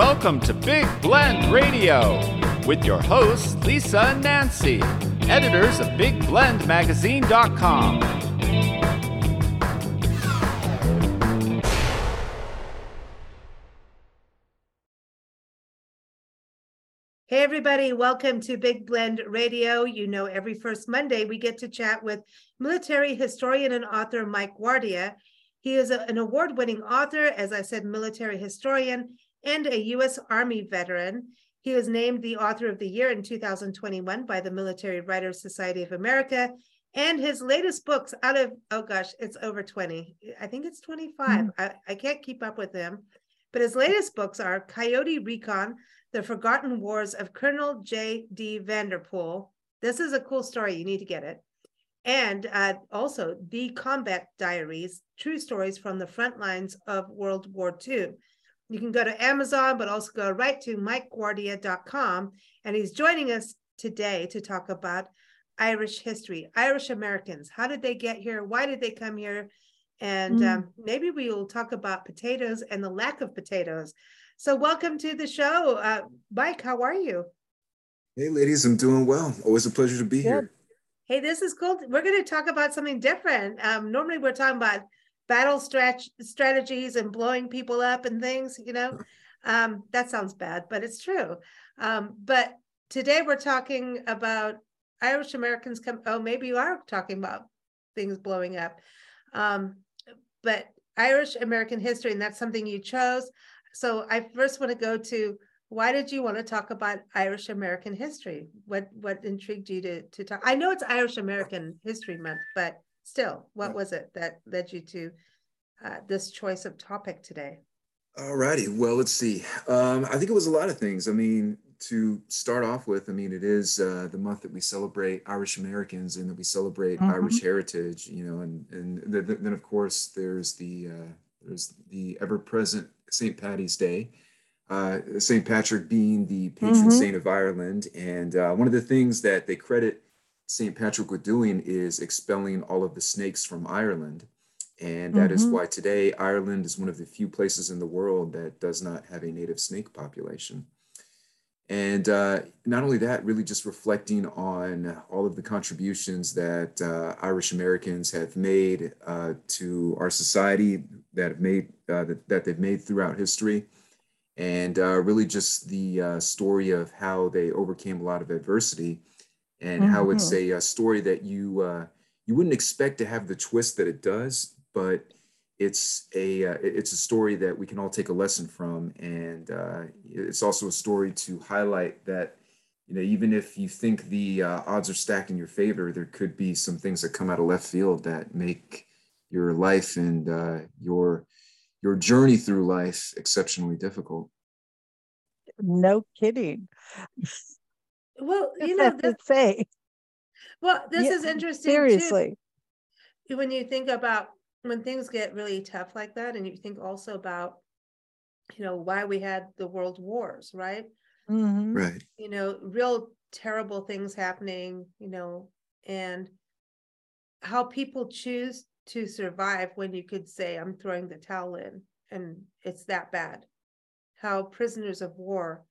Welcome to Big Blend Radio with your hosts, Lisa and Nancy, editors of BigBlendMagazine.com. Hey, everybody, welcome to Big Blend Radio. You know, every first Monday we get to chat with military historian and author Mike Guardia. He is a, an award winning author, as I said, military historian, and a U.S. Army veteran. He was named the Author of the Year in 2021 by the Military Writers Society of America. And his latest books out of, oh gosh, it's over 20. I think it's 25. Mm-hmm. I, I can't keep up with him. But his latest books are Coyote Recon, The Forgotten Wars of Colonel J.D. Vanderpool. This is a cool story. You need to get it. And uh, also The Combat Diaries, True Stories from the Front Lines of World War II. You can go to Amazon, but also go right to mikeguardia.com. And he's joining us today to talk about Irish history, Irish Americans. How did they get here? Why did they come here? And mm. um, maybe we will talk about potatoes and the lack of potatoes. So, welcome to the show. Uh, Mike, how are you? Hey, ladies, I'm doing well. Always a pleasure to be Good. here. Hey, this is cool. We're going to talk about something different. Um, normally, we're talking about battle strat- strategies and blowing people up and things, you know. Um, that sounds bad, but it's true. Um, but today we're talking about Irish Americans come oh, maybe you are talking about things blowing up. Um, but Irish American history, and that's something you chose. So I first want to go to why did you want to talk about Irish American history? What what intrigued you to to talk? I know it's Irish American History Month, but still, what was it that led you to uh, this choice of topic today? All righty. Well, let's see. Um, I think it was a lot of things. I mean, to start off with, I mean, it is uh, the month that we celebrate Irish Americans and that we celebrate mm-hmm. Irish heritage, you know, and and then of course there's the uh, there's the ever-present St. Patty's Day, uh, St. Patrick being the patron mm-hmm. saint of Ireland, and uh, one of the things that they credit St. Patrick with doing is expelling all of the snakes from Ireland. And that mm-hmm. is why today Ireland is one of the few places in the world that does not have a native snake population. And uh, not only that, really just reflecting on all of the contributions that uh, Irish Americans have made uh, to our society, that have made uh, that, that they've made throughout history, and uh, really just the uh, story of how they overcame a lot of adversity and mm-hmm. how it's a, a, story that you uh, you wouldn't expect to have the twist that it does, but it's a uh, it's a story that we can all take a lesson from, and uh, it's also a story to highlight that you know even if you think the uh, odds are stacked in your favor, there could be some things that come out of left field that make your life and uh, your your journey through life exceptionally difficult. No kidding. Well, you know, this, say. Well, this yeah, is interesting. Seriously. Too, when you think about when things get really tough like that, and you think also about, you know, why we had the world wars, right? Mm-hmm. Right. You know, real terrible things happening, you know, and how people choose to survive when you could say, I'm throwing the towel in and it's that bad. How prisoners of war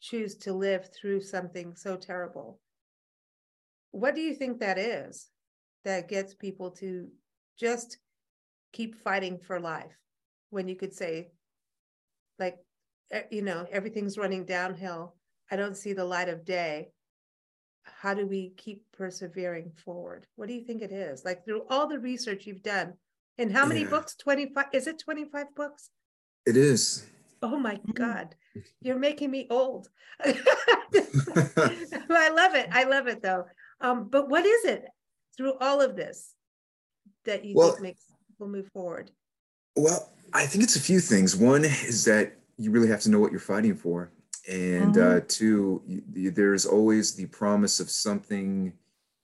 choose to live through something so terrible. What do you think that is that gets people to just keep fighting for life when you could say, like, you know, everything's running downhill. I don't see the light of day. How do we keep persevering forward? What do you think it is? Like, through all the research you've done, and how many yeah. books? 25? Is it 25 books? It is. Oh my mm. God, you're making me old. I love it. I love it though. Um, but what is it through all of this that you well, think makes people move forward? Well, I think it's a few things. One is that you really have to know what you're fighting for. And uh, two, you, there's always the promise of something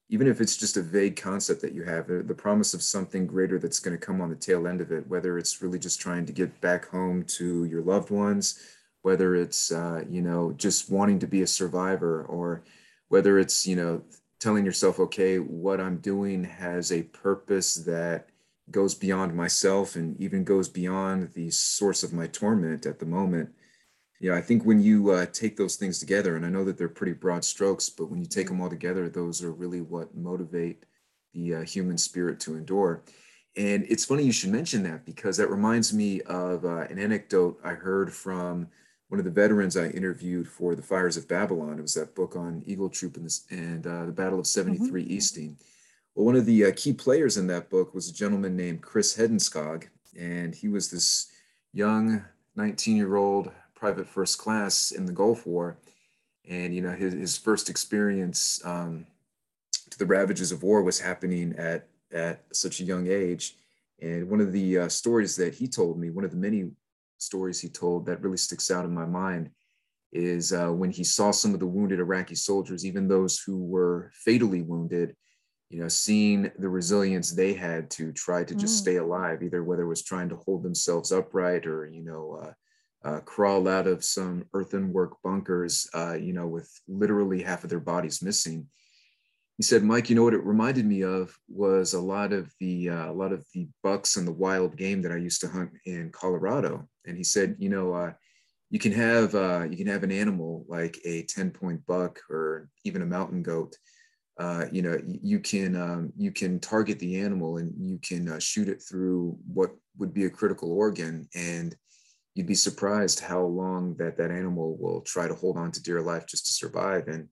even if it's just a vague concept that you have, the, promise of something greater that's going to come on the tail end of it, whether it's really just trying to get back home to your loved ones, whether it's, uh, you know, just wanting to be a survivor, or whether it's, you know, telling yourself, okay, what I'm doing has a purpose that goes beyond myself and even goes beyond the source of my torment at the moment. Yeah, I think when you uh, take those things together, and I know that they're pretty broad strokes, but when you take them all together, those are really what motivate the uh, human spirit to endure. And it's funny you should mention that because that reminds me of uh, an anecdote I heard from one of the veterans I interviewed for The Fires of Babylon. It was that book on Eagle Troop and, and uh, the Battle of 73 mm-hmm. Easting. Well, one of the uh, key players in that book was a gentleman named Chris Hedenskog, and he was this young 19 year old private first class in the Gulf War. And, you know, his, his first experience um, to the ravages of war was happening at, at such a young age. And one of the uh, stories that he told me, one of the many stories he told that really sticks out in my mind, is uh, when he saw some of the wounded Iraqi soldiers, even those who were fatally wounded, you know, seeing the resilience they had to try to just mm. stay alive, either whether it was trying to hold themselves upright or, you know, uh, uh, crawl out of some earthenwork bunkers, uh, you know, with literally half of their bodies missing. He said, "Mike, you know what it reminded me of was a lot of the uh, a lot of the bucks and the wild game that I used to hunt in Colorado." And he said, "You know, uh, you can have uh, you can have an animal like a ten point buck or even a mountain goat." Uh, you know you can um, you can target the animal and you can shoot it through what would be a critical organ and you'd be surprised how long that that animal will try to hold on to dear life just to survive. And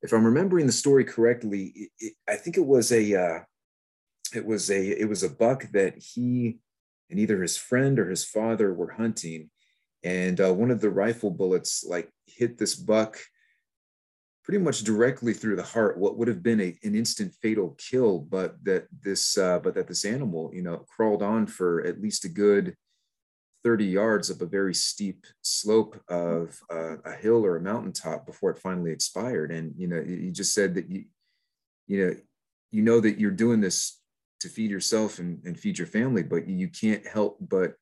if I'm remembering the story correctly, it, it, I think it was a uh, it was a it was a buck that he and either his friend or his father were hunting, and uh, one of the rifle bullets like hit this buck pretty much directly through the heart what would have been a, an instant fatal kill but that this uh, but that this animal you know crawled on for at least a good 30 yards up a very steep slope of uh, a hill or a mountaintop before it finally expired. And, you know, you just said that you, you know, you know that you're doing this to feed yourself and, and feed your family, but you can't help but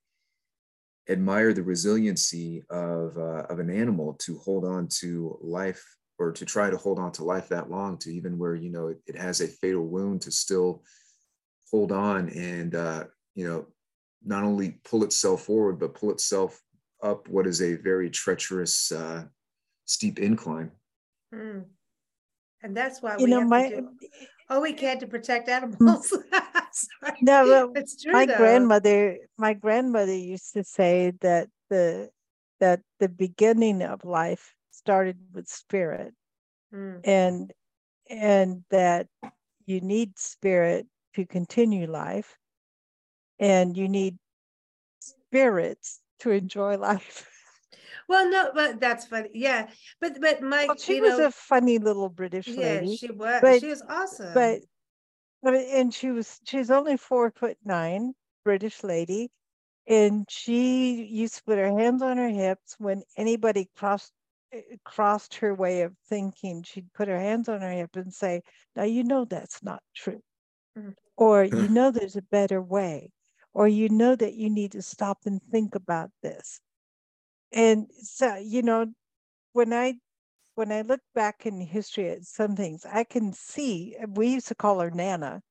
admire the resiliency of, uh, of an animal to hold on to life or to try to hold on to life that long to even where, you know, it, it has a fatal wound to still hold on and, uh, you know, not only pull itself forward, but pull itself up what is a very treacherous, uh, steep incline. Mm. And that's why you we know my do, oh we can't to protect animals. no, it's true. My though. grandmother, my grandmother used to say that the that the beginning of life started with spirit, mm. and and that you need spirit to continue life and you need spirits to enjoy life. Well, no, but that's funny. Yeah, but but Mike, well, she was know, a funny little British lady. Yeah, she was. But, she was awesome. But but and she was she's only four foot nine, British lady, and she used to put her hands on her hips when anybody crossed crossed her way of thinking. She'd put her hands on her hip and say, "Now you know that's not true." Mm-hmm. Or you know there's a better way or you know that you need to stop and think about this. And so, you know, when I when I look back in history at some things, I can see we used to call her Nana.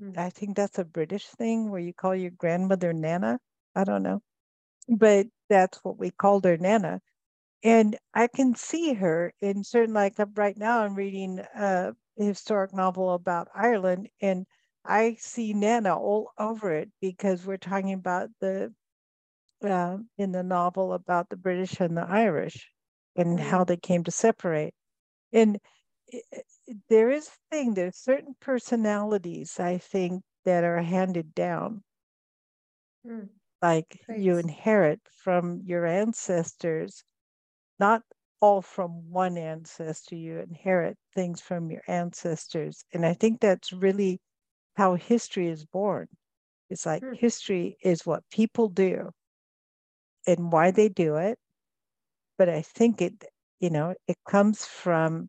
Mm. I think that's a British thing where you call your grandmother Nana. I don't know. But that's what we called her Nana. And I can see her in certain like right now I'm reading a historic novel about Ireland and I see Nana all over it because we're talking about the uh, in the novel about the British and the Irish and mm-hmm. how they came to separate. And it, there is a thing, there's certain personalities I think that are handed down. Mm. Like Thanks. you inherit from your ancestors, not all from one ancestor, you inherit things from your ancestors. And I think that's really how history is born. It's like hmm. history is what people do and why they do it. But I think it, you know, it comes from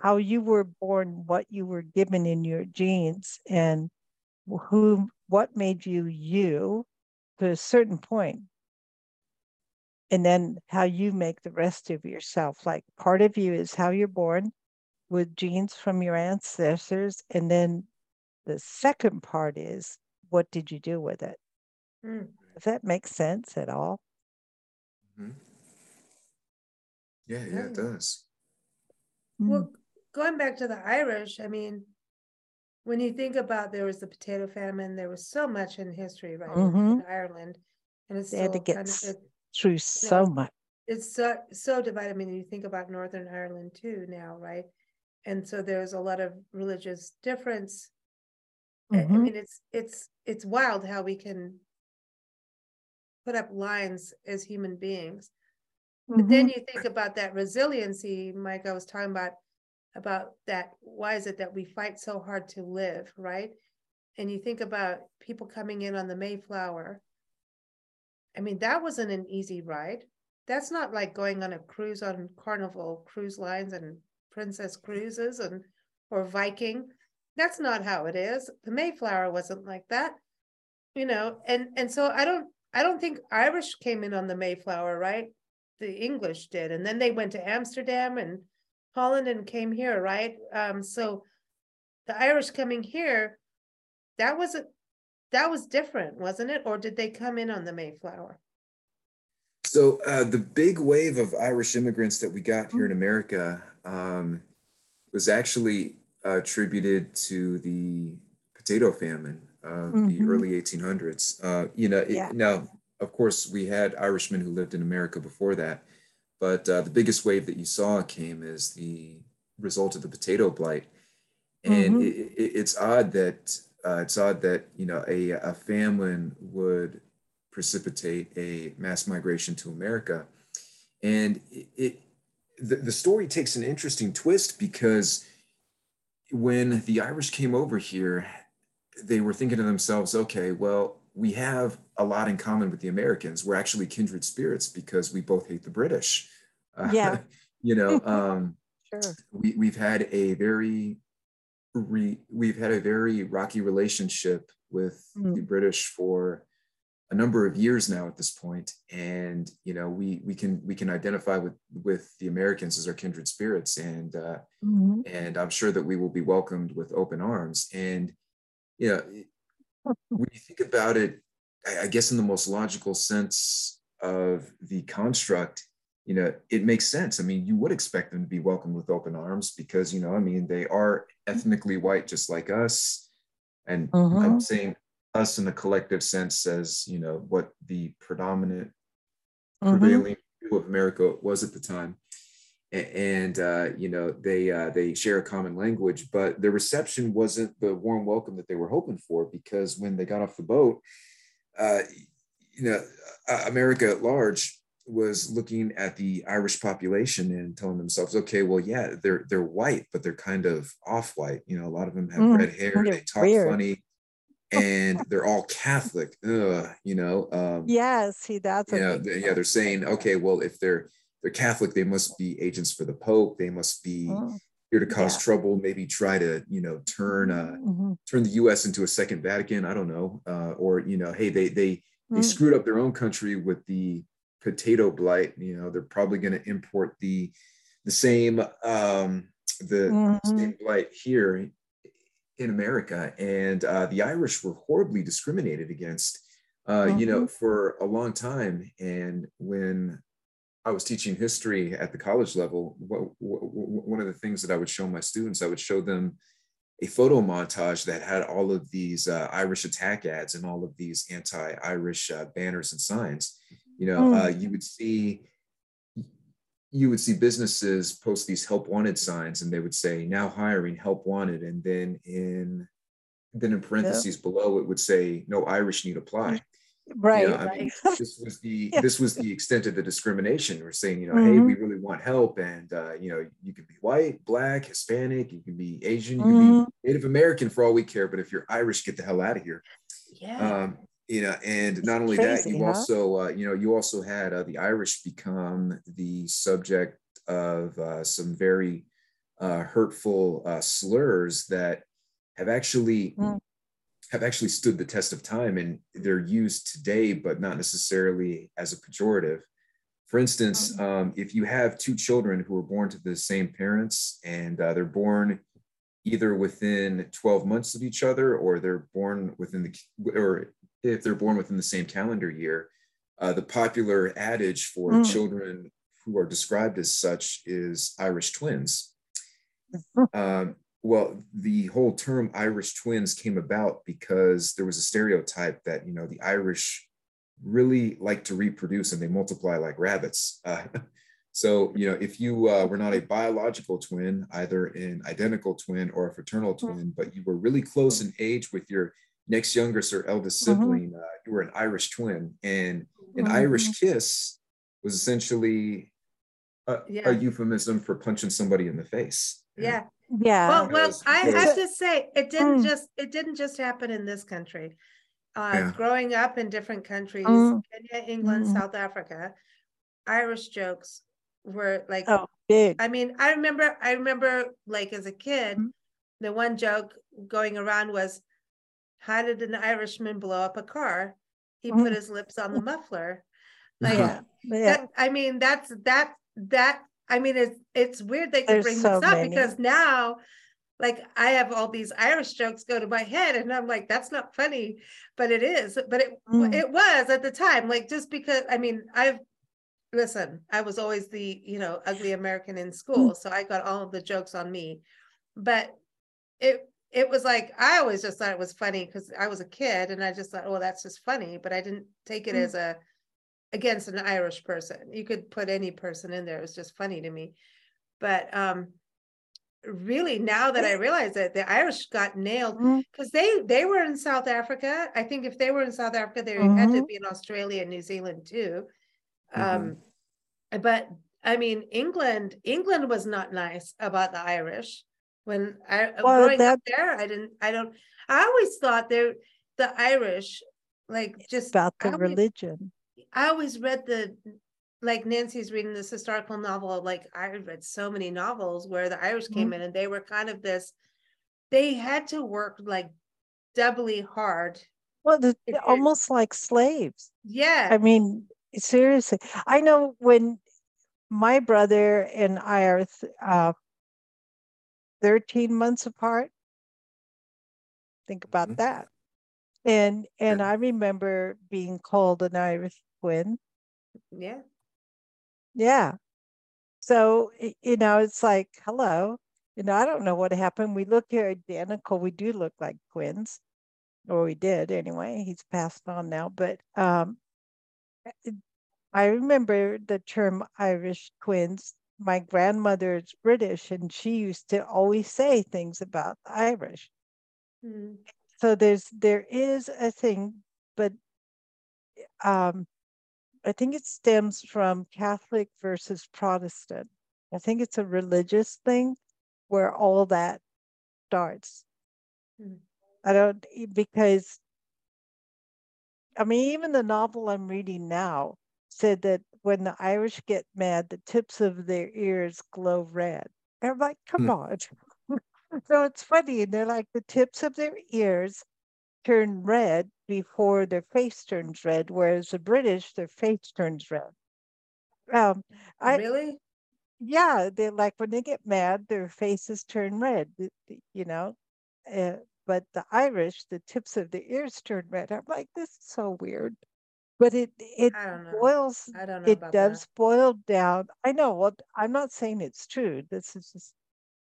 how you were born, what you were given in your genes, and who, what made you you to a certain point and then how you make the rest of yourself. Like part of you is how you're born, with genes from your ancestors. And then the second part is what did you do with it? Mm. Does that make sense at all? Mm-hmm. Yeah, yeah, it does. Well, mm. going back to the Irish, I mean, when you think about there was the potato famine, there was so much in history, right, mm-hmm. in Ireland, and it's they had to get kind of, through so know, much. It's so so divided. I mean, you think about Northern Ireland too now, right? And so there's a lot of religious difference. Mm-hmm. I mean, it's it's it's wild how we can put up lines as human beings. Mm-hmm. But then mm-hmm. you think about that resiliency, Mike, I was talking about about that why is it that we fight so hard to live, right? And you think about people coming in on the Mayflower. I mean, that wasn't an easy ride. That's not like going on a cruise on Carnival cruise lines and Princess cruises and or Viking. That's not how it is. The Mayflower wasn't like that. You know, and and so I don't I don't think Irish came in on the Mayflower, right? The English did. And then they went to Amsterdam and Holland and came here, right? Um, so the Irish coming here, that was a that was different, wasn't it? Or did they come in on the Mayflower? So uh, the big wave of Irish immigrants that we got here in mm-hmm. America um, was actually uh, attributed to the potato famine of mm-hmm. the early 1800s. Uh, you know, yeah. now of course we had Irishmen who lived in America before that, but uh, the biggest wave that you saw came as the result of the potato blight. And mm-hmm. it, it, it's odd that uh, it's odd that you know a, a famine would precipitate a mass migration to America, and it, it the, the story takes an interesting twist because when the Irish came over here, they were thinking to themselves, okay, well, we have a lot in common with the Americans. We're actually kindred spirits because we both hate the British. Yeah. Uh, you know, um, sure. we, we've had a very re, we've had a very rocky relationship with mm. the British for a number of years now at this point and you know we we can we can identify with with the americans as our kindred spirits and uh mm-hmm. and i'm sure that we will be welcomed with open arms and you know when you think about it I guess in the most logical sense of the construct, you know, it makes sense. I mean, you would expect them to be welcomed with open arms because, you know, I mean, they are ethnically white just like us. And. I'm saying us in a collective sense as, you know, what the predominant uh-huh. prevailing view of America was at the time. And uh, you know they uh, they share a common language, but the reception wasn't the warm welcome that they were hoping for because when they got off the boat, uh, you know, uh, America at large was looking at the Irish population and telling themselves, okay, well, yeah, they're they're white, but they're kind of off-white. You know, a lot of them have mm, red hair, they talk weird. funny, and they're all Catholic. Ugh, you know. Um, yeah, see, that's you know, yeah. They're saying, okay, well, if they're they're Catholic, they must be agents for the Pope. They must be mm here to cause yeah. trouble, maybe try to, you know, turn uh, mm-hmm. turn the U.S. into a second Vatican. I don't know, uh, or you know, hey, they they they mm. screwed up their own country with the potato blight. You know, they're probably going to import the the same um, the mm-hmm. same blight here in America, and uh, the Irish were horribly discriminated against. Uh, mm-hmm. You know, mm-hmm. for a long time, and when I was teaching history at the college level, what, what, one of the things that I would show my students, I would show them a photo montage that had all of these uh, Irish attack ads and all of these anti-Irish uh, banners and signs. You know, mm. uh, you would see you would see businesses post these help wanted signs, and they would say now hiring help wanted, and then in then in parentheses yeah. below it would say no Irish need apply. Right. You know, right. I mean, this was the yeah. this was the extent of the discrimination. We're saying, you know, mm-hmm. hey, we really want help, and uh, you know, you can be white, black, Hispanic, you can be Asian, you mm-hmm. can be mm-hmm. Native American for all we care, but if you're Irish, get the hell out of here. Yeah. Um, you know, and not only crazy, that, you huh? also, uh, you know, you also had uh, the Irish become the subject of uh, some very uh, hurtful uh, slurs that have actually mm have actually stood the test of time and they're used today, but not necessarily as a pejorative. For instance, mm-hmm. um, if you have two children who are born to the same parents and uh, they're born either within 12 months of each other or they're born within the, or if they're born within the same calendar year, uh, the popular adage for mm. children who are described as such is Irish twins. um, well, the whole term Irish twins came about because there was a stereotype that you know the Irish really like to reproduce and they multiply like rabbits. Uh, so you know if you uh, were not a biological twin, either an identical twin or a fraternal mm-hmm. twin, but you were really close in age with your next youngest or eldest mm-hmm. sibling, uh, you were an Irish twin, and an mm-hmm. Irish kiss was essentially a, yeah. a, euphemism for punching somebody in the face. Yeah. Yeah. Well, well, I have to say it didn't mm. just it didn't just happen in this country. Uh, yeah. Growing up in different countries, mm. Kenya, England, mm. South Africa, Irish jokes were like oh, big. I mean, I remember I remember like as a kid, mm. the one joke going around was how did an Irishman blow up a car? He put mm. his lips on the muffler. Like yeah. That, I mean, that's that that I mean it's it's weird that you bring so this up many. because now like I have all these Irish jokes go to my head and I'm like, that's not funny, but it is. But it mm. it was at the time, like just because I mean, I've listen, I was always the, you know, ugly American in school. Mm. So I got all of the jokes on me. But it it was like I always just thought it was funny because I was a kid and I just thought, oh, that's just funny. But I didn't take it mm. as a against an Irish person. You could put any person in there. It was just funny to me. But um really now that I realize it, the Irish got nailed because mm-hmm. they they were in South Africa. I think if they were in South Africa, they mm-hmm. had to mm-hmm. be in Australia and New Zealand too. Mm-hmm. Um, but I mean, England England was not nice about the Irish when I well, growing that, up there, I didn't, I don't, I always thought they're the Irish, like just about the I always, religion. I always read the, like Nancy's reading this historical novel. Like I read so many novels where the Irish came mm-hmm. in and they were kind of this, they had to work like doubly hard. Well, the, almost like slaves. Yeah. I mean, seriously, I know when my brother and I are uh, 13 months apart. Think about mm-hmm. that. And and I remember being called an Irish twin. Yeah. Yeah. So you know, it's like, hello. You know, I don't know what happened. We look here identical. We do look like twins, or we did anyway. He's passed on now, but um, I remember the term Irish twins my grandmother is British and she used to always say things about the Irish. Mm. So there's there is a thing, but um, I think it stems from Catholic versus Protestant. I think it's a religious thing where all that starts. Mm. I don't because I mean even the novel I'm reading now said that when the Irish get mad, the tips of their ears glow red. And I'm like, come hmm. on. so it's funny. And They're like the tips of their ears turn red before their face turns red, whereas the British, their face turns red. Um, I, really? Yeah, they're like when they get mad, their faces turn red. You know, uh, but the Irish, the tips of the ears turn red. I'm like, this is so weird but it it boils it does that. boil down i know well i'm not saying it's true this is just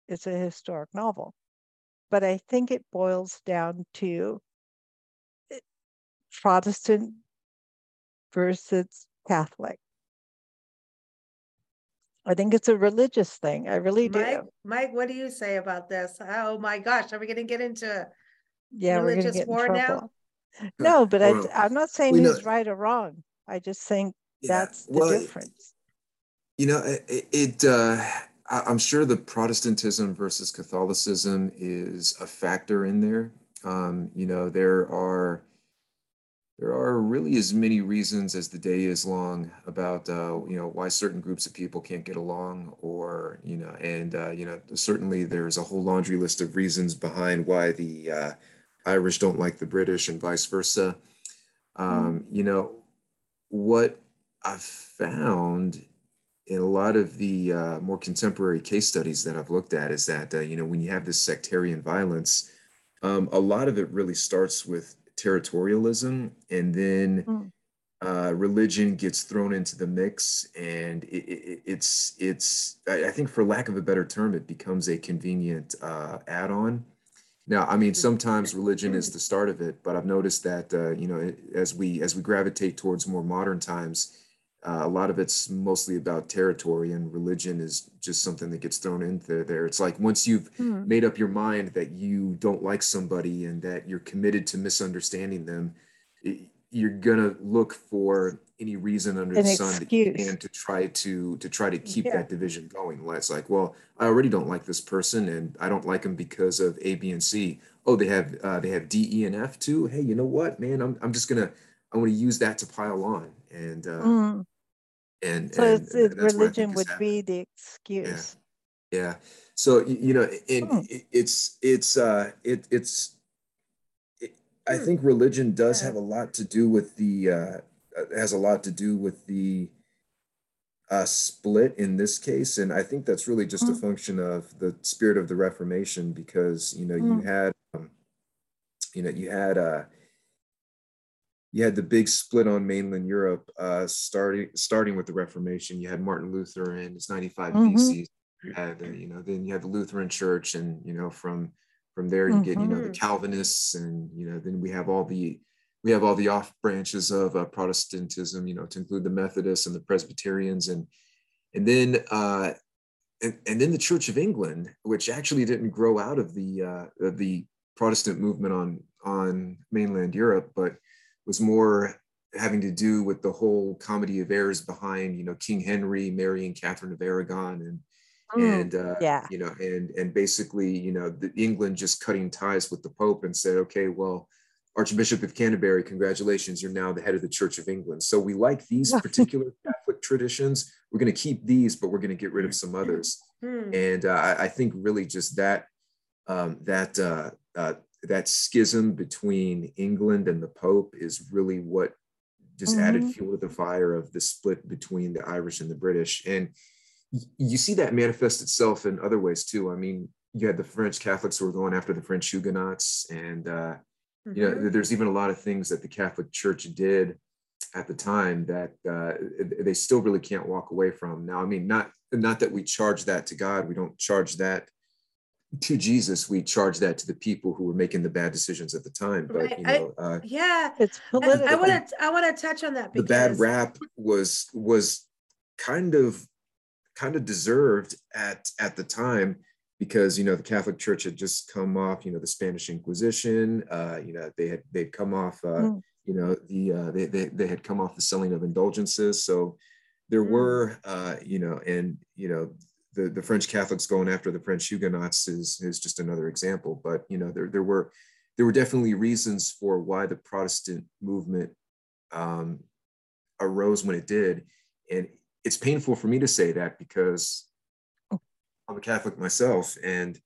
it's a historic novel. But i think it boils down to protestant versus catholic. I think it's a religious thing i really do. Mike, mike what do you say about this? Oh my gosh are we going to get into yeah religious war now no, but I, I'm not saying he's know, right or wrong. I just think yeah, that's the well, difference. You know, it, it uh, I'm sure the Protestantism versus Catholicism is a factor in there. Um, you know, there are there are really as many reasons as the day is long about uh, you know why certain groups of people can't get along, or you know, and uh, you know certainly there's a whole laundry list of reasons behind why the uh, Irish don't like the British and vice versa. Um, mm. You know, what I've found in a lot of the uh, more contemporary case studies that I've looked at is that, uh, you know, when you have this sectarian violence, um, a lot of it really starts with territorialism and then mm. uh, religion gets thrown into the mix, and it, it, it's it's I think for lack of a better term, it becomes a convenient uh, add-on. Now, I mean, sometimes religion is the start of it, but I've noticed that uh, you know as we as we gravitate towards more modern times, uh, a lot of it's mostly about territory, and religion is just something that gets thrown into there. It's like once you've hmm. made up your mind that you don't like somebody and that you're committed to misunderstanding them. It, you're gonna look for any reason under An the sun can to try to to try to keep yeah. that division going. It's like, well, I already don't like this person, and I don't like them because of A, B, and C. Oh, they have uh, they have D, E, and F too. Hey, you know what, man? I'm I'm just gonna I want to use that to pile on, and uh, mm. and so and, and religion would be the excuse. Yeah. yeah. So you know, and hmm. it's it's uh it it's I hmm. think religion does have a lot to do with the uh, uh, has a lot to do with the uh, split in this case, and I think that's really just mm. a function of the spirit of the Reformation because you know mm. you had um, you know you had uh, you had the big split on mainland Europe uh, starting starting with the Reformation. You had Martin Luther in his 95 mm-hmm. Theses. You had uh, you know then you had the Lutheran Church, and you know from from there you mm-hmm. get you know the mm-hmm. calvinists and you know then we have all the we have all the off branches of uh, protestantism you know to include the methodists and the presbyterians and and then uh and, and then the church of england which actually didn't grow out of the uh of the protestant movement on on mainland europe but was more having to do with the whole comedy of errors behind you know king henry mary and catherine of aragon and Mm, and uh, yeah, you know, and and basically, you know, the, England just cutting ties with the Pope and said, okay, well, Archbishop of Canterbury, congratulations, you're now the head of the Church of England. So we like these particular Catholic traditions. We're going to keep these, but we're going to get rid of some others. Mm. And uh, I, I, think really just that um, that uh, uh, that schism between England and the Pope is really what just mm-hmm. added fuel to the fire of the split between the Irish and the British. And you see that manifest itself in other ways too. I mean, you had the French Catholics who were going after the French Huguenots, and uh, mm-hmm. you know, mm-hmm. there's even a lot of things that the Catholic Church did at the time that uh, they still really can't walk away from. Now, I mean, not not that we charge that to God, we don't charge that to Jesus, we charge that to the people who were making the bad decisions at the time. But right. you know, I, uh, yeah, it's political. I want to I want to touch on that. Because... The bad rap was was kind of kind of deserved at at the time because you know the Catholic Church had just come off you know the Spanish Inquisition. Uh, you know they had they'd come off uh, mm. you know the uh, they, they they had come off the selling of indulgences. So there mm. were uh, you know and you know the the French Catholics going after the French Huguenots is is just another example. But you know there there were there were definitely reasons for why the Protestant movement um, arose when it did, and it's painful for me to say that because I'm a Catholic myself, and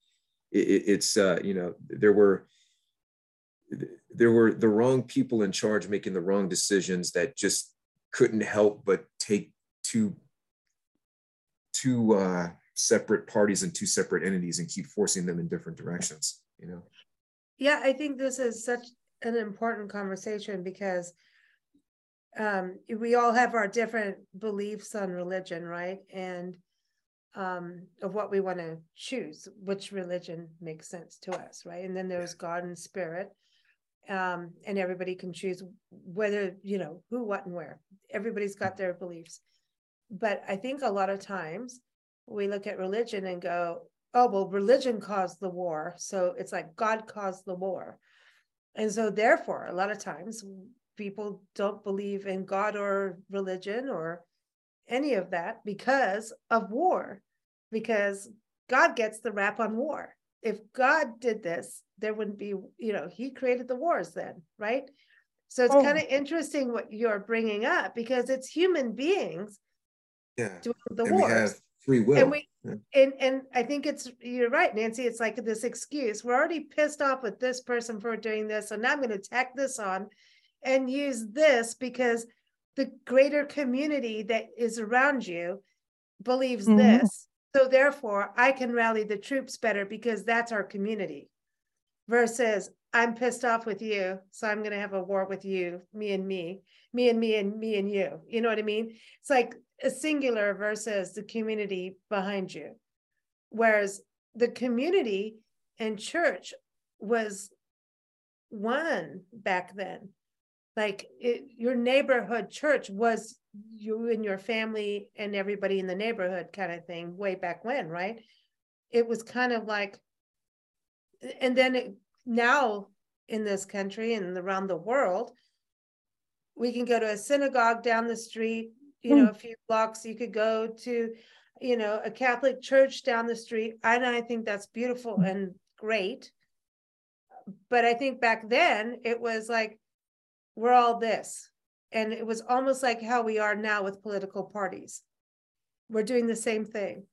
it, it's uh, you know there were there were the wrong people in charge making the wrong decisions that just couldn't help but take two two uh, separate parties and two separate entities and keep forcing them in different directions. You know. Yeah, I think this is such an important conversation because um, we all have our different beliefs on religion, right? And um, of what we want to choose, which religion makes sense to us, right? And then there's God and spirit. Um, and everybody can choose whether, you know, who, what, and where. Everybody's got their beliefs. But I think a lot of times we look at religion and go, oh, well, religion caused the war. So it's like God caused the war. And so, therefore, a lot of times people don't believe in God or religion or any of that because of war, because God gets the rap on war. If God did this, there wouldn't be, you know, He created the wars then, right? So it's oh. kind of interesting what you're bringing up because it's human beings yeah. doing the and wars. We have free will. And, we, yeah. and, and I think it's, you're right, Nancy. It's like this excuse. We're already pissed off with this person for doing this. So now I'm going to tack this on and use this because the greater community that is around you believes mm-hmm. this. So therefore, I can rally the troops better because that's our community. Versus, I'm pissed off with you, so I'm going to have a war with you, me and me, me and me and me and you. You know what I mean? It's like a singular versus the community behind you. Whereas the community and church was one back then. Like it, your neighborhood church was you and your family and everybody in the neighborhood kind of thing way back when, right? It was kind of like, and then it, now in this country and around the world, we can go to a synagogue down the street, you know, hmm. a few blocks. You could go to, you know, a Catholic church down the street. And I think that's beautiful hmm. and great. But I think back then it was like, we're all this. And it was almost like how we are now with political parties. We're doing the same thing.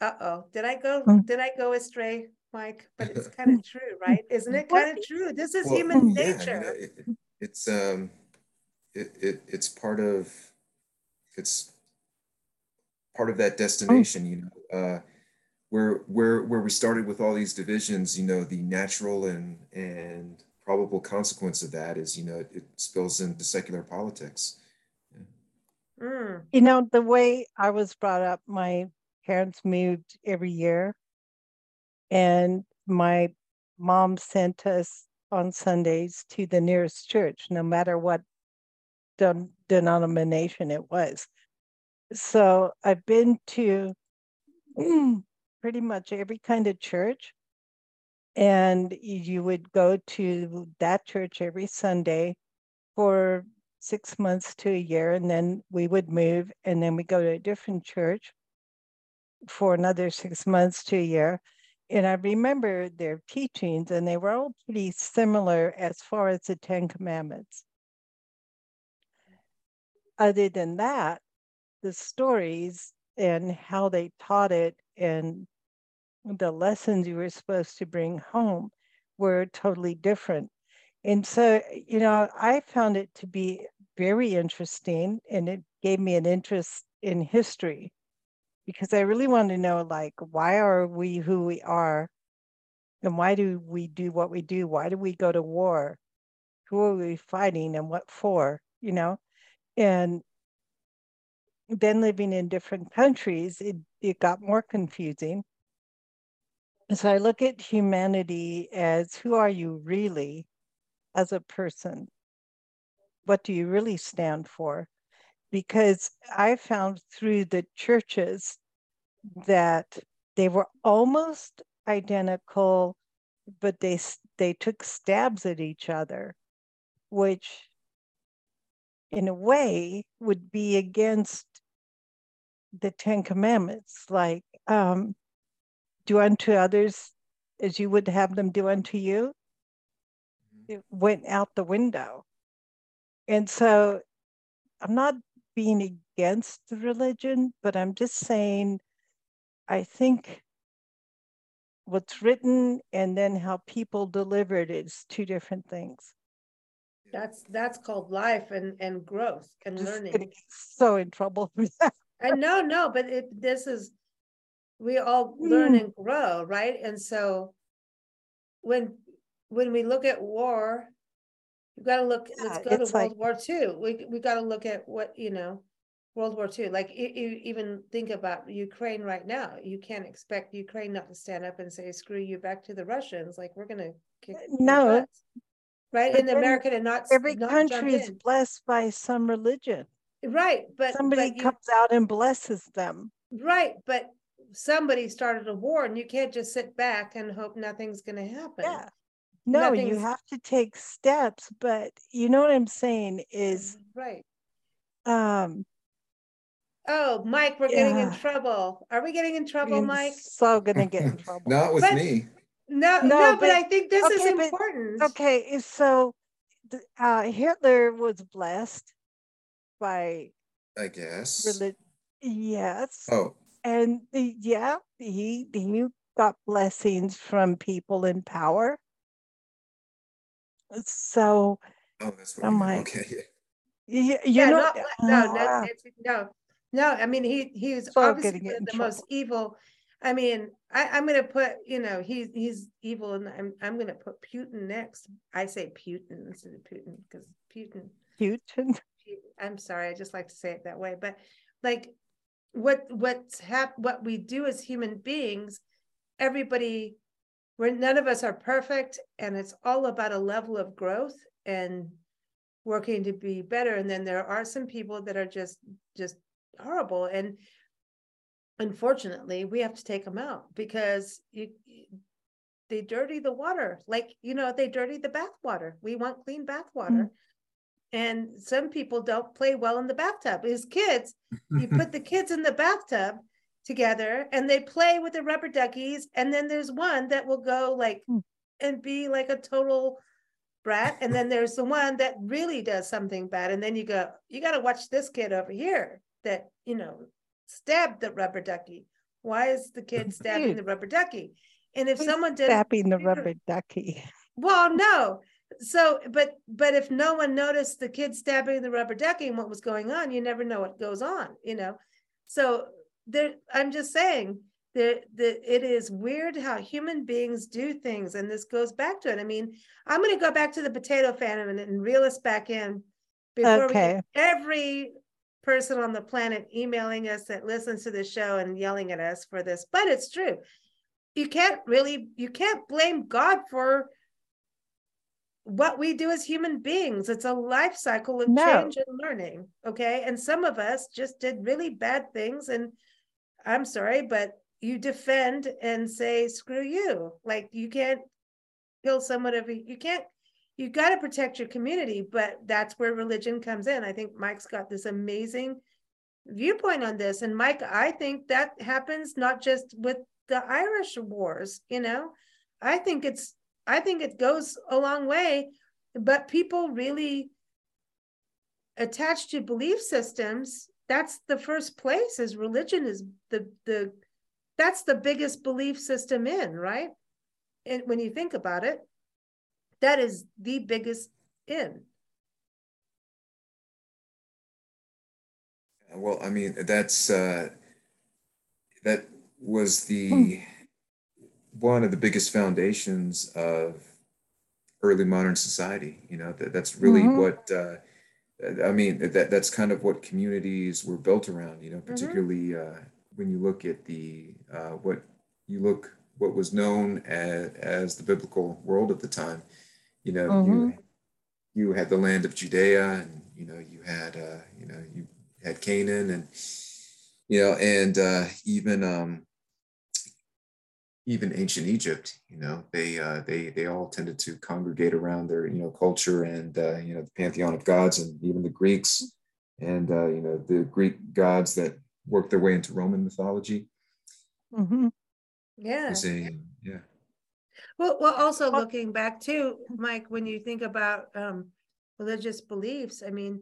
Uh oh, did I go? Hmm. Did I go astray? Mike, but it's kind of true, right? Isn't it kind of true? This is well, human yeah, nature. it, it's um, it, it it's part of it's part of that destination. You know, uh, where where where we started with all these divisions. You know, the natural and and probable consequence of that is, you know, it, it spills into secular politics. Yeah. Mm. You know, the way I was brought up, my parents moved every year and my mom sent us on Sundays to the nearest church, no matter what den- denomination it was. So I've been to pretty much every kind of church. And you would go to that church every Sunday for six months to a year. And then we would move and then we go to a different church for another six months to a year and I remember their teachings, and they were all pretty similar as far as the Ten Commandments. Other than that, the stories and how they taught it and the lessons you were supposed to bring home were totally different. And so, you know, I found it to be very interesting and it gave me an interest in history because I really wanted to know like why are we who we are and why do we do what we do? Why do we go to war? Who are we fighting and what for? You know? And then living in different countries, it, it got more confusing. So I look at humanity as who are you really as a person? What do you really stand for? because I found through the churches that they were almost identical, but they they took stabs at each other, which in a way would be against the Ten Commandments, like um, do unto others as you would have them do unto you. Mm-hmm. It went out the window. And so I'm not being against the religion, but I'm just saying, I think what's written and then how people deliver it is two different things. That's that's called life and and growth and just learning. So in trouble for that. And no, no, but it, this is we all learn mm. and grow, right? And so when when we look at war you gotta look, let's go to World like, War II. We, we gotta look at what, you know, World War II, like you, you even think about Ukraine right now. You can't expect Ukraine not to stand up and say, screw you back to the Russians. Like we're gonna kick no. Right. In America and not every not country is blessed by some religion. Right. But somebody but you, comes out and blesses them. Right. But somebody started a war and you can't just sit back and hope nothing's gonna happen. Yeah. No, you have to take steps, but you know what I'm saying is right. Um Oh, Mike, we're getting in trouble. Are we getting in trouble, you're Mike? So gonna get in trouble. Not with But- me. No, No, no, but but- I think this is okay, but- important. Okay, so uh, Hitler was blessed by I guess. religion. Yes, Oh, and yeah, he he got blessings from people in power. So oh, that's what I'm like- Okay. you, you Yeah, know, not, no, uh, no, no, no, I mean, he, he was So obviously getting one it the most evil. I mean, I, I'm gonna put, you know, he's he's evil, and I'm I'm gonna put Putin next. I say Putin instead of Putin because Putin. Putin. I'm sorry, I just like to say it that way. But like, what what's hap- what we do as human beings, everybody, we're none of us are perfect, and it's all about a level of growth and working to be better. And then there are some people that are just just horrible and unfortunately we have to take them out because you they dirty the water like you know they dirty the bath water we want clean bath water mm-hmm. And some people don't play well in the bathtub as kids you put the kids in the bathtub together and they play with the rubber duckies and then there's one that will go like mm. and be like a total brat and then there's the one that really does something bad and then you go you got to watch this kid over here that you know stabbed the rubber ducky. Why is the kid stabbing the rubber ducky? And if someone did stabbing the rubber ducky. Well, no. So, but but if no one noticed the kid stabbing the rubber ducky and what was going on, you never know what goes on, you know. So there, I'm just saying that that it is weird how human beings do things, and this goes back to it. I mean, I'm going to go back to the potato famine and reel us back in before okay. we, every person on the planet emailing us that listens to the show and yelling at us for this, but it's true. You can't really, you can't blame God for what we do as human beings. It's a life cycle of no. change and learning. Okay. And some of us just did really bad things. And I'm sorry, but you defend and say, screw you. Like you can't kill someone of you can't you got to protect your community, but that's where religion comes in. I think Mike's got this amazing viewpoint on this. And Mike, I think that happens not just with the Irish wars, you know. I think it's I think it goes a long way, but people really attached to belief systems, that's the first place is religion is the the that's the biggest belief system in, right? And when you think about it, that is the biggest in. Well, I mean, that's uh, that was the hmm. One of the biggest foundations of early modern society. You know, that, that's really mm-hmm. what uh, I mean. That that's kind of what communities were built around. You know, mm-hmm. particularly mm-hmm. uh, when you look at the uh, what you look what was known as, as the biblical world at the time you know mm-hmm. you you had the land of judea and you know you had uh you know you had canaan and you know and uh even um even ancient egypt you know they uh they they all tended to congregate around their you know culture and uh you know the pantheon of gods and even the greeks and uh you know the greek gods that worked their way into roman mythology mm-hmm. yeah a, yeah well, well, also looking back too, Mike, when you think about um, religious beliefs, I mean,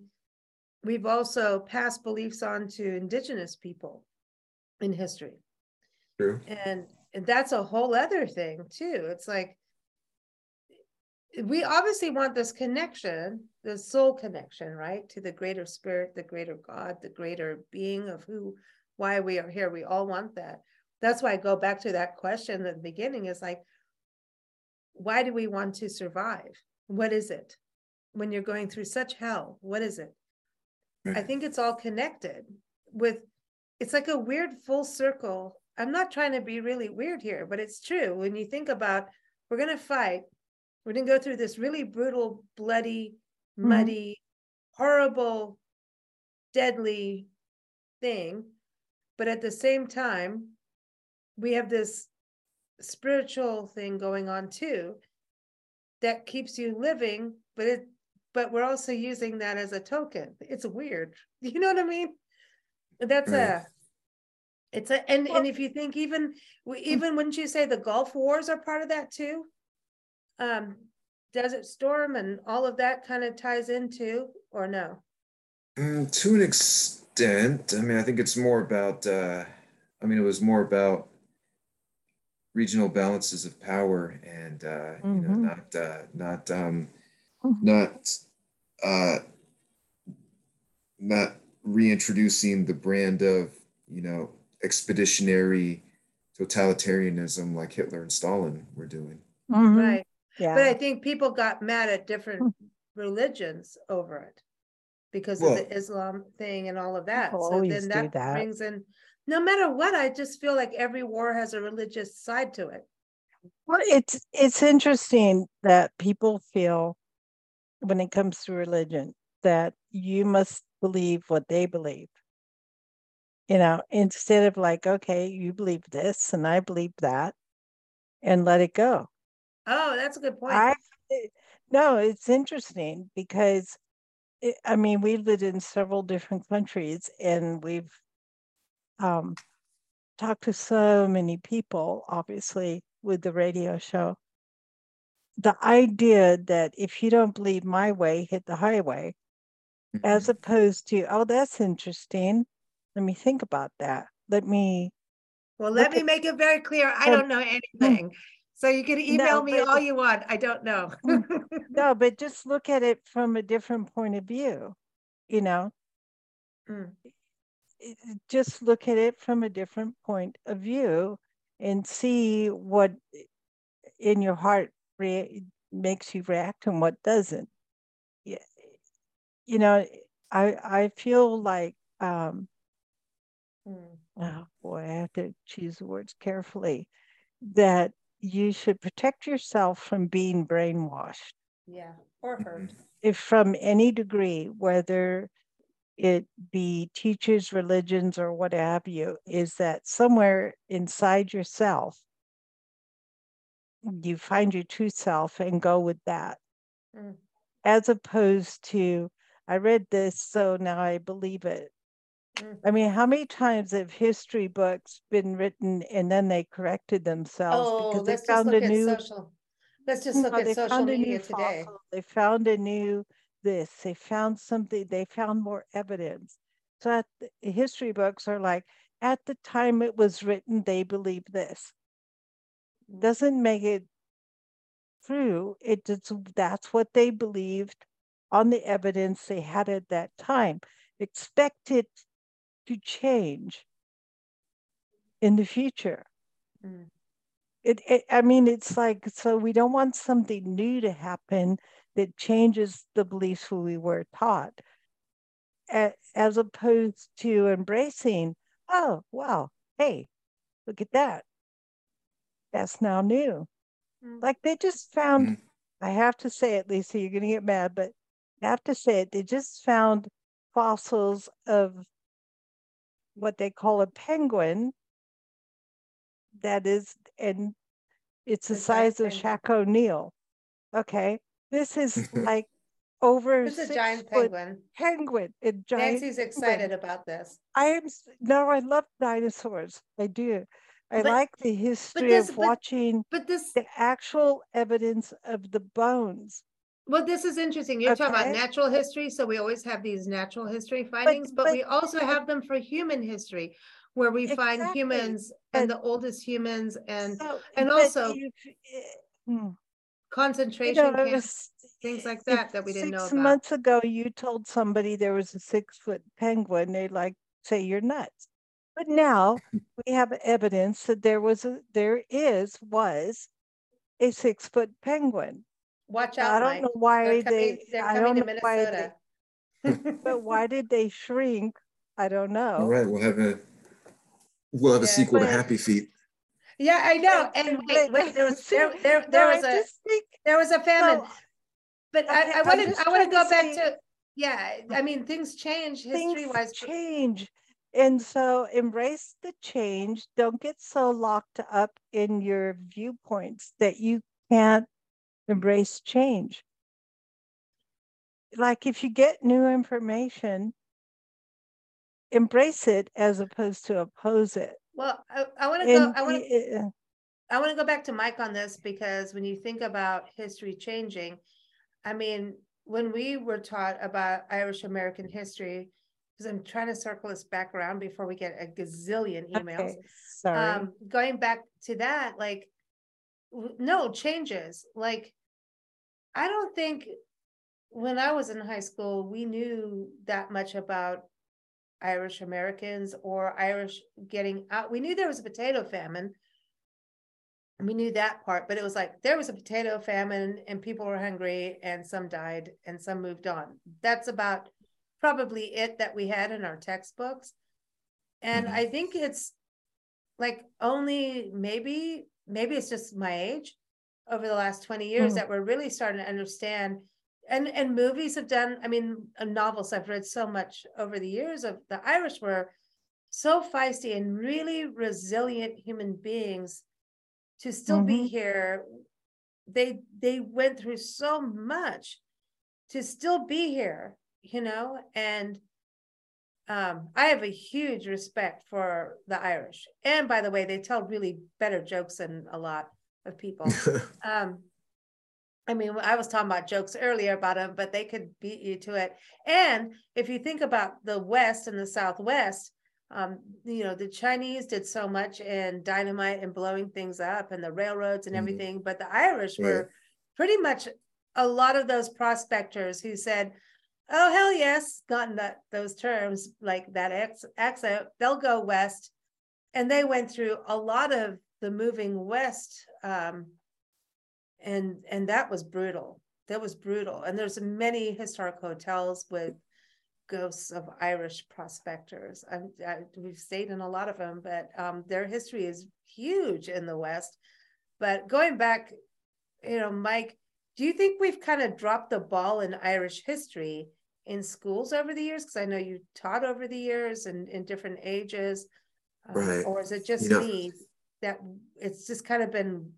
we've also passed beliefs on to indigenous people in history. True. And, and that's a whole other thing too. It's like we obviously want this connection, the soul connection, right, to the greater spirit, the greater God, the greater being of who, why we are here. We all want that. That's why I go back to that question at the beginning is like, why do we want to survive? What is it? When you're going through such hell, what is it? I think it's all connected with it's like a weird full circle. I'm not trying to be really weird here, but it's true. When you think about we're going to fight, we're going to go through this really brutal, bloody, mm-hmm. muddy, mm-hmm. horrible, deadly thing. But at the same time, we have this spiritual thing going on too that keeps you living but it but we're also using that as a token it's weird you know what i mean that's a it's a and well, and if you think even hmm. even wouldn't you say the gulf wars are part of that too um desert storm and all of that kind of ties into or no mm, to an extent i mean i think it's more about uh i mean it was more about regional balances of power and uh, mm-hmm. you know mm-hmm. not uh, not um, mm-hmm. not uh, not reintroducing the brand of you know expeditionary totalitarianism like Hitler and Stalin were doing. Mhm. right. Yeah. But I think people got mad at different religions over it because of the Islam thing and all of that. So then that that. brings in, no matter what, I just feel like every war has a religious side to it. Well, it's it's interesting that people feel when it comes to religion that you must believe what they believe. You know, instead of like, okay, you believe this and I believe that, and let it go. Oh, that's a good point. I no, it's interesting because it, I mean we've lived in several different countries and we've um, talked to so many people, obviously with the radio show. The idea that if you don't believe my way, hit the highway, as Mhm. opposed to oh, that's interesting. Let me think about that. Let me Well, let me at- make it very clear. I don't know anything. So you can email me but- all you want. I don't know. no, but just look at it from a different point of view. You know, Mm. just look at it from a different point of view and see what in your heart rea- makes you react and what doesn't. Yeah, you know, I I feel like um, Mm. oh boy, I have to choose the words carefully. That you should protect yourself from being brainwashed Yeah, or hurt. if from any degree, whether it be teachers, religions, or what have you, is that somewhere inside yourself, you find your true self and go with that, Mm. as opposed to, I read this, so now I believe it. Mm. I mean, how many times have history books been written and then they corrected themselves Oh, because they found a new social. Let's just No, look at they social found a media new today. fossil, They found a new this, they found something, they found more evidence. So at the history books are like, at the time it was written, they believed this. Doesn't make it true. It just, that's what they believed on the evidence they had at that time. Expect it to change in the future. Mm. It, it, I mean, it's like, so we don't want something new to happen that changes the beliefs we were taught, as opposed to embracing, oh, wow, hey, look at that. That's now new. Mm. Like they just found, Mhm. I have to say it, Lisa, you're going to get mad, but I have to say it, they just found fossils of what they call a penguin that is, and it's the A size of penguin. Shaq O'Neal. Okay, this is like over It's a giant penguin. penguin. A giant. Nancy's penguin. excited about this. I am s- no, I love dinosaurs. I do. I But- like the history this- of but- watching But this, the actual evidence of the bones. Well, this is interesting. You're talking about Okay. natural history, so we always have these natural history findings, but but- we also have them for human history, where we find Exactly, humans and the oldest humans and So, and but also you- eh, hmm. You concentration know, it camps. was- things like if that that we didn't know Six about. months ago, you told somebody there was a six foot penguin, they'd like say you're nuts. But now we have evidence that there was a, there is, was a six foot penguin. Watch Now, I don't Mike. know why They're coming, they, they're I don't to know why they, Minnesota. but why did they shrink? I don't know. right, we'll have a we'll have a Yeah. sequel to Happy Feet. Yeah, I know. And but- wait, wait, there was, there, there, there no, was I a, just think, there was a famine. so But I, I I'm wanna, I wanna go back say- to, yeah, I mean, things change history things wise. change. And so embrace the change. Don't get so locked up in your viewpoints that you can't embrace change. Like if you get new information, embrace it as opposed to oppose it. Well, I, I wanna go, I wanna, uh, I want to go back to Mike on this because when you think about history changing, I mean, when we were taught about Irish American history, because I'm trying to circle this back around before we get a gazillion emails. okay, sorry. Um, going back to that, like, no changes, like, I don't think when I was in high school, we knew that much about Irish Americans or Irish getting out. We knew there was a potato famine. We knew that part, but it was like there was a potato famine and people were hungry and some died and some moved on. That's about probably it that we had in our textbooks. And mm-hmm. I think it's like only maybe, maybe it's just my age over the last 20 years mm-hmm. that we're really starting to understand and and movies have done i mean uh, novels i've read so much over the years of the irish were so feisty and really resilient human beings to still mm-hmm. be here they they went through so much to still be here you know and um, I have a huge respect for the Irish. And by the way, they tell really better jokes than a lot of people. um, I mean, I was talking about jokes earlier about them, but they could beat you to it. And if you think about the West and the Southwest, um, you know, the Chinese did so much in dynamite and blowing things up and the railroads and mm-hmm. everything, but the Irish yeah. were pretty much a lot of those prospectors who said, "Oh hell yes," gotten that those terms like that ex- accent, they'll go west, and they went through a lot of the moving west. Um, and and that was brutal. That was brutal. And there's many historic hotels with ghosts of irish prospectors. I, I, we've stayed in a lot of them but um, their history is huge in the west. But going back you know mike do you think we've kind of dropped the ball in irish history in schools over the years? Because i know you taught over the years and in different ages. Uh, right. or is it just you me that it's just kind of been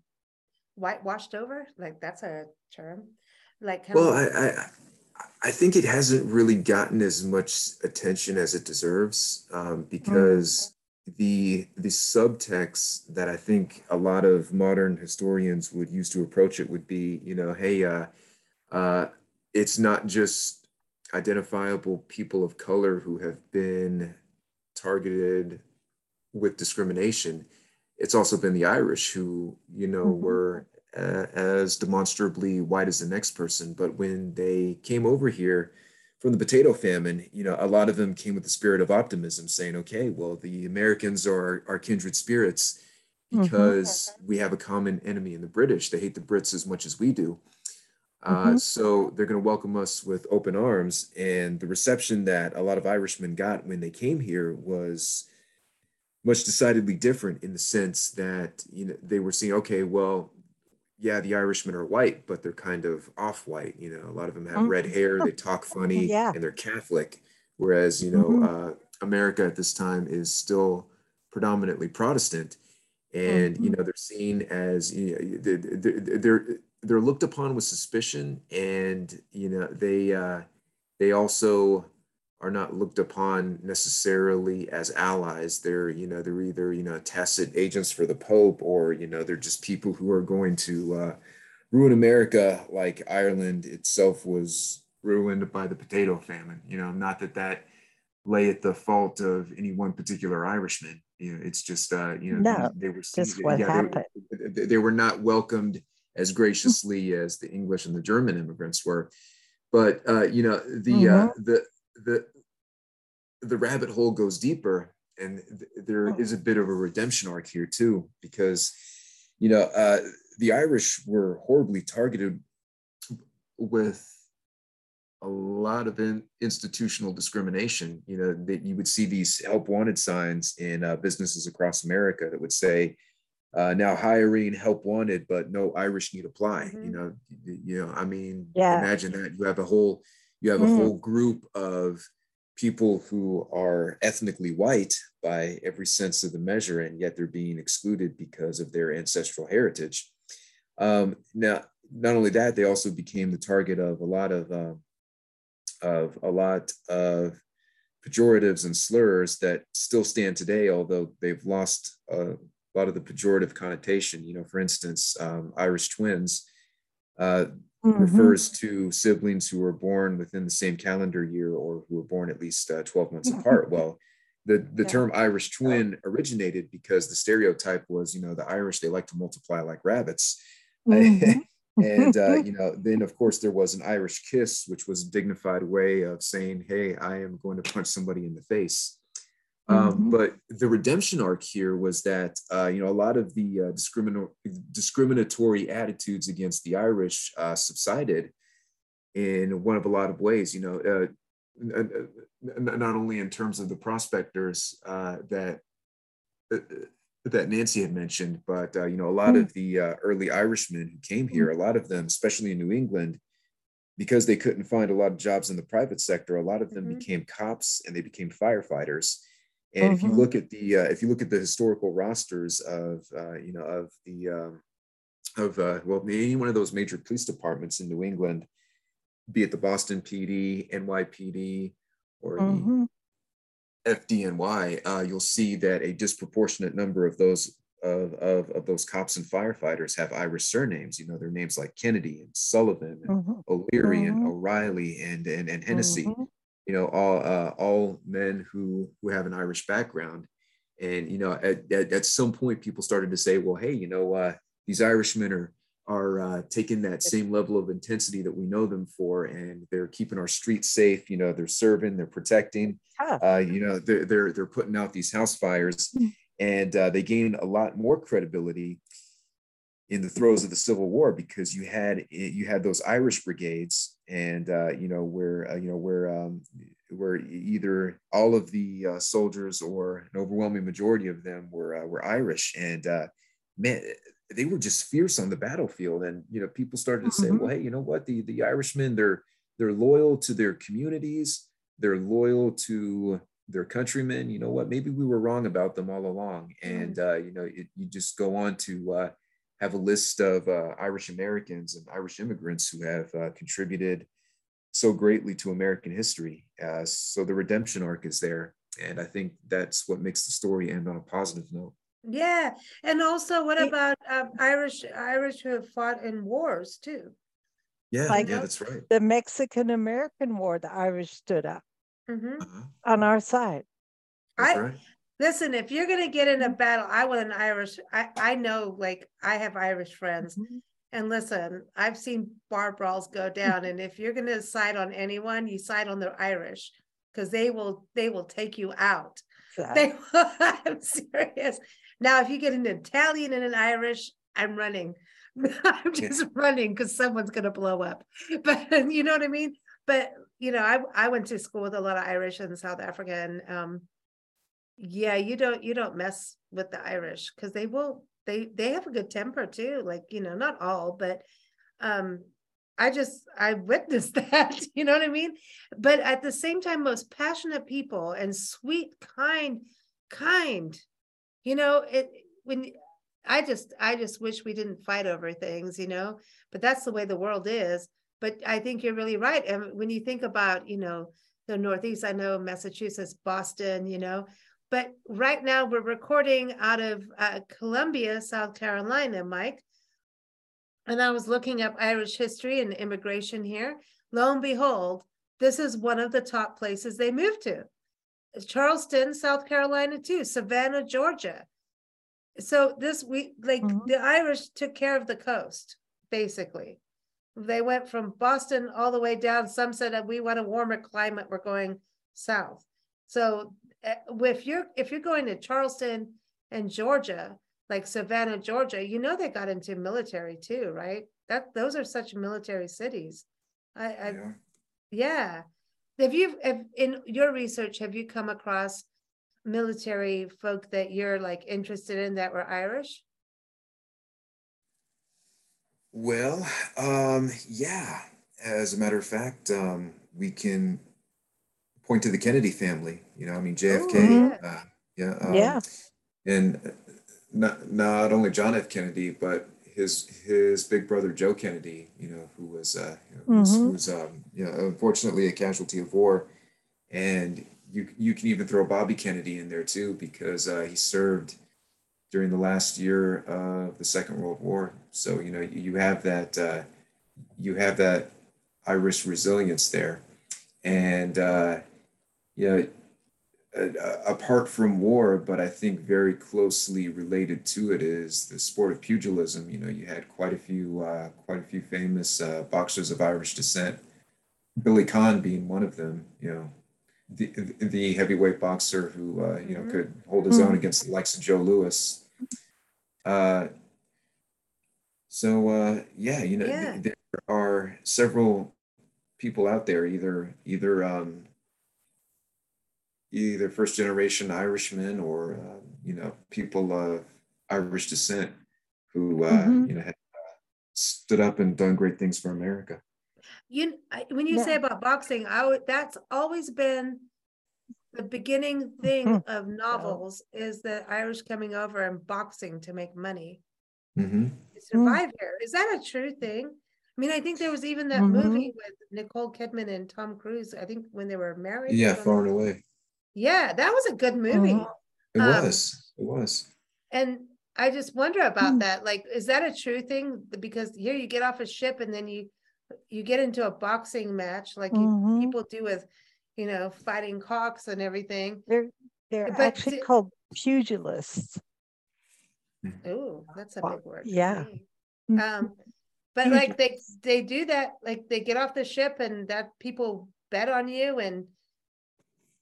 whitewashed over? Like that's a term. Like well of- I, I i think it hasn't really gotten as much attention as it deserves um, because mm-hmm. The the subtext that i think a lot of modern historians would use to approach it would be you know hey uh, uh, it's not just identifiable people of color who have been targeted with discrimination it's also been the Irish who, you know, mm-hmm. were uh, as demonstrably white as the next person. But when they came over here from the potato famine, you know, a lot of them came with the spirit of optimism, saying, okay, well, the Americans are our kindred spirits mm-hmm. because mm-hmm. we have a common enemy in the British. They hate the Brits as much as we do. Uh, mm-hmm. so they're going to welcome us with open arms. And the reception that a lot of Irishmen got when they came here was much decidedly different in the sense that you know they were seeing okay well yeah the irishmen are white but they're kind of off white you know a lot of them have mm-hmm. red hair they talk funny yeah. and they're catholic whereas you know mm-hmm. uh, america at this time is still predominantly protestant and mm-hmm. you know they're seen as you know, they're, they're they're looked upon with suspicion and you know they uh they also are not looked upon necessarily as allies. They're, you know, they're either, you know, tacit agents for the Pope or, you know, they're just people who are going to uh, ruin America like Ireland itself was ruined by the potato famine. You know, not that that lay at the fault of any one particular Irishman. You know, it's just, uh, you know, no, they, they were, just what yeah, happened. They, they were not welcomed as graciously as the English and the German immigrants were. But uh, you know, the uh, mm-hmm. uh, the the the rabbit hole goes deeper and th- there oh. is a bit of a redemption arc here too because you know uh, the irish were horribly targeted with a lot of in, institutional discrimination you know that you would see these help wanted signs in uh, businesses across america that would say uh, now hiring help wanted but no irish need apply mm-hmm. you know you know i mean yeah. imagine that you have a whole you have a mm. whole group of people who are ethnically white by every sense of the measure, and yet they're being excluded because of their ancestral heritage. Um, now, not only that, they also became the target of a lot of uh, of a lot of pejoratives and slurs that still stand today, although they've lost a lot of the pejorative connotation. You know, for instance, um, Irish twins. Uh, mm-hmm. refers to siblings who were born within the same calendar year or who were born at least uh, 12 months apart. Well, the, the yeah. term Irish twin originated because the stereotype was, you know, the Irish, they like to multiply like rabbits. Mm-hmm. and uh, you know, then of course there was an Irish kiss, which was a dignified way of saying, "Hey, I am going to punch somebody in the face." Um, mm-hmm. But the redemption arc here was that uh, you know a lot of the uh, discrimin- discriminatory attitudes against the Irish uh, subsided in one of a lot of ways. You know, uh, not only in terms of the prospectors uh, that uh, that Nancy had mentioned, but you know a lot mm-hmm. of the early Irishmen who came here, mm-hmm. a lot of them, especially in New England, because they couldn't find a lot of jobs in the private sector, a lot of them mm-hmm. became cops and they became firefighters and if you mm-hmm. look at the uh, if you look at the historical rosters of uh, you know of the um, of uh, well any one of those major police departments in New England, be it the Boston PD, NYPD, or mm-hmm. the FDNY, uh, you'll see that a disproportionate number of those of, of, of those cops and firefighters have Irish surnames. You know, their names like Kennedy and Sullivan and mm-hmm. O'Leary and mm-hmm. O'Reilly and and, and Hennessy. Mm-hmm you know, all uh, all men who who have an Irish background. And you know, at, at, at some point, people started to say, "Well, hey, you know, uh, these Irishmen are are uh, taking that same level of intensity that we know them for, and they're keeping our streets safe. You know, they're serving, they're protecting. Uh, you know, they're they're they're putting out these house fires, hmm. and uh, they gain a lot more credibility in the throes of the Civil War because you had you had those Irish brigades, and uh, you know where uh, you know where um, where either all of the uh, soldiers or an overwhelming majority of them were uh, were Irish, and uh, man, they were just fierce on the battlefield. And you know, people started to say, mm-hmm. well, hey, you know what? The the Irishmen they're they're loyal to their communities, they're loyal to their countrymen. You know what? Maybe we were wrong about them all along. And uh, you know, it, you just go on to have a list of uh, Irish Americans and Irish immigrants who have uh, contributed so greatly to American history. Uh, so the redemption arc is there. And I think that's what makes the story end on a positive note. Yeah. And also, what about um, Irish Irish who have fought in wars too? Yeah, like yeah, that's right. The Mexican American War, the Irish stood up mm-hmm. uh-huh. on our side. That's I, right. Listen, if you're gonna get in a mm-hmm. battle, I want an Irish. I I know, like I have Irish friends, mm-hmm. and listen, I've seen bar brawls go down. and if you're gonna side on anyone, you side on the Irish because they will they will take you out. They, I'm serious. Now, if you get an Italian and an Irish, I'm running. I'm just yeah. running because someone's gonna blow up. But you know what I mean. But you know, I I went to school with a lot of Irish and South African. um, yeah you don't you don't mess with the irish because they will they they have a good temper too like you know not all but um i just i witnessed that you know what i mean? But at the same time most passionate people and sweet kind kind you know it when i just i just wish we didn't fight over things you know? But that's the way the world is. But i think you're really right and when you think about you know the northeast i know massachusetts boston you know but right now we're recording out of uh, Columbia, South Carolina, Mike. And I was looking up Irish history and immigration here. Lo and behold, this is one of the top places they moved to. Charleston, South Carolina, too, Savannah, Georgia. So this we like mm-hmm. the Irish took care of the coast, basically. They went from Boston all the way down. Some said that we want a warmer climate, we're going south. So if you're if you're going to Charleston and Georgia, like Savannah, Georgia, you know they got into military too, right? That those are such military cities. I, I yeah. yeah. Have you have in your research have you come across military folk that you're like interested in that were Irish? Well, um, yeah. As a matter of fact, um, we can point to the Kennedy family. You know, I mean JFK. Oh, uh, yeah. Um, yeah. And not not only John F. Kennedy, but his his big brother Joe Kennedy. You know, who was uh, you know, mm-hmm. who was, um, you know, unfortunately a casualty of war, and you you can even throw Bobby Kennedy in there too because uh, he served during the last year of the Second World War. So you know you have that uh, you have that Irish resilience there, and uh, you know, apart from war, but I think very closely related to it is the sport of pugilism. You know, you had quite a few, uh, quite a few famous uh, boxers of Irish descent. Billy Conn being one of them. You know, the the heavyweight boxer who uh, you know mm-hmm. could hold his own mm-hmm. against the likes of Joe Louis. Uh, so uh, yeah, you know, yeah. Th- there are several people out there, either either um, either first generation Irishmen or uh, you know people of Irish descent who uh, mm-hmm. you know have uh, stood up and done great things for America. You when you yeah. say about boxing, I that's always been the beginning thing mm-hmm. of novels is the Irish coming over and boxing to make money. Mm-hmm. To survive mm-hmm. here. Is that a true thing? I mean, I think there was even that mm-hmm. movie with Nicole Kidman and Tom Cruise. I think when they were married. Yeah, Far and Away. Yeah, that was a good movie. Mm-hmm. It um, was. It was. And I just wonder about mm. that. Like, is that a true thing? Because here you get off a ship and then you you get into a boxing match like mm-hmm. people do with, you know, fighting cocks and everything. They're they're but actually to, called pugilists. Oh, that's a big word. Yeah. Mm-hmm. Um, but like they they do that, like they get off the ship and that people bet on you and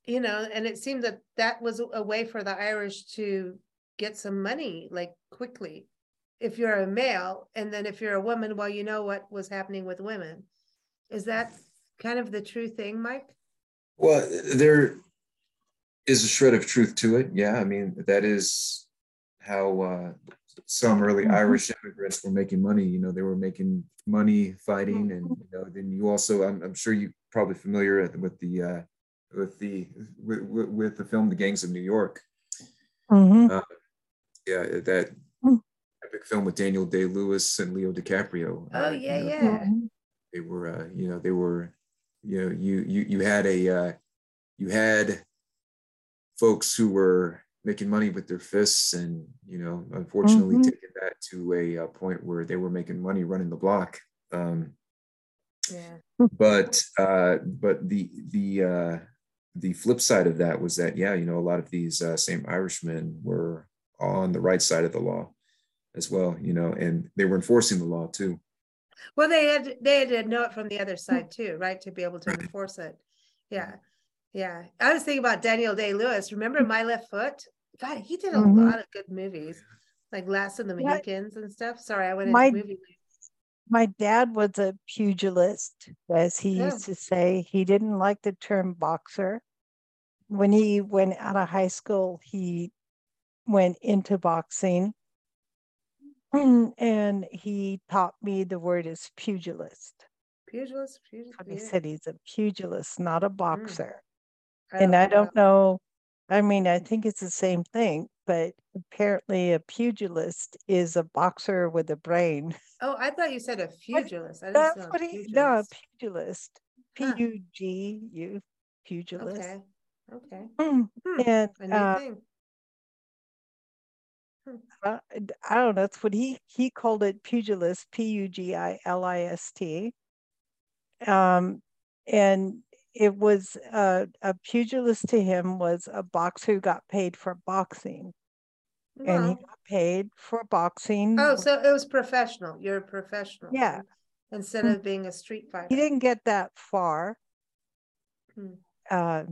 you know, and it seemed that that was a way for the Irish to get some money like quickly. If you're a male, and then if you're a woman, well, you know what was happening with women. Is that kind of the true thing, Mike? Well, there is a shred of truth to it. Yeah, I mean that is how uh, some early mm-hmm. Irish immigrants were making money. You know, they were making money fighting, and you know, then you also, I'm, I'm sure you're probably familiar with the uh, with the with, with the film The Gangs of New York. Mm-hmm. Uh, yeah, that mm. epic film with Daniel Day Lewis and Leo DiCaprio. Oh uh, yeah, you know, yeah. They were, uh, you know, they were, you know, you you you had a uh, you had folks who were making money with their fists and you know unfortunately mm-hmm. taking that to a, a, point where they were making money running the block um, yeah. but uh, but the the uh, the flip side of that was that yeah you know a lot of these uh, same irishmen were on the right side of the law as well you know and they were enforcing the law too. Well they had they had to know it from the other side too right to be able to enforce it. Yeah. Yeah. I was thinking about daniel day lewis remember my left foot? God he did a mm-hmm. lot of good movies like last of the mohicans and stuff. Sorry i went into my, movie my dad was a pugilist, as he yeah. used to say. He didn't like the term boxer. When he went out of high school, he went into boxing. And he taught me the word is pugilist. Pugilist, pugilist. He said he's a pugilist, not a mm. boxer. Mm. I and I don't know. I mean, I think it's the same thing, but apparently a pugilist is a boxer with a brain. Oh, I thought you said a pugilist. That's what he no pugilist. P U G U pugilist. Okay. Okay. Mm. Hmm. And uh, hmm. uh, I don't know. That's what he he called it pugilist. P U G I L I S T. Um, and it was uh, a pugilist to him was a boxer who got paid for boxing and he got paid for boxing. Oh, so it was professional. You're a professional. Yeah. Instead of being a street fighter. He didn't get that far. Hmm. Uh,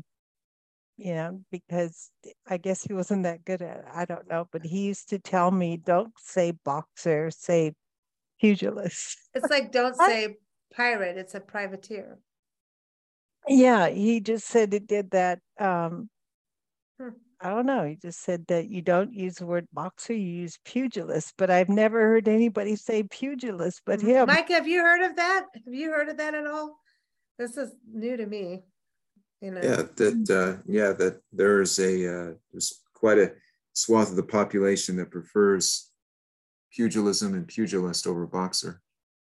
you know, because I guess he wasn't that good at it. I don't know. But he used to tell me, don't say boxer, say pugilist. It's like don't say pirate, it's a privateer. Yeah, he just said it did that. Um, hmm. I don't know. He just said that you don't use the word boxer, you use pugilist. But I've never heard anybody say pugilist but him. Mike, have you heard of that? Have you heard of that at all? This is new to me. You know. Yeah, that uh, yeah, that there's a uh, there's quite a swath of the population that prefers pugilism and pugilist over boxer.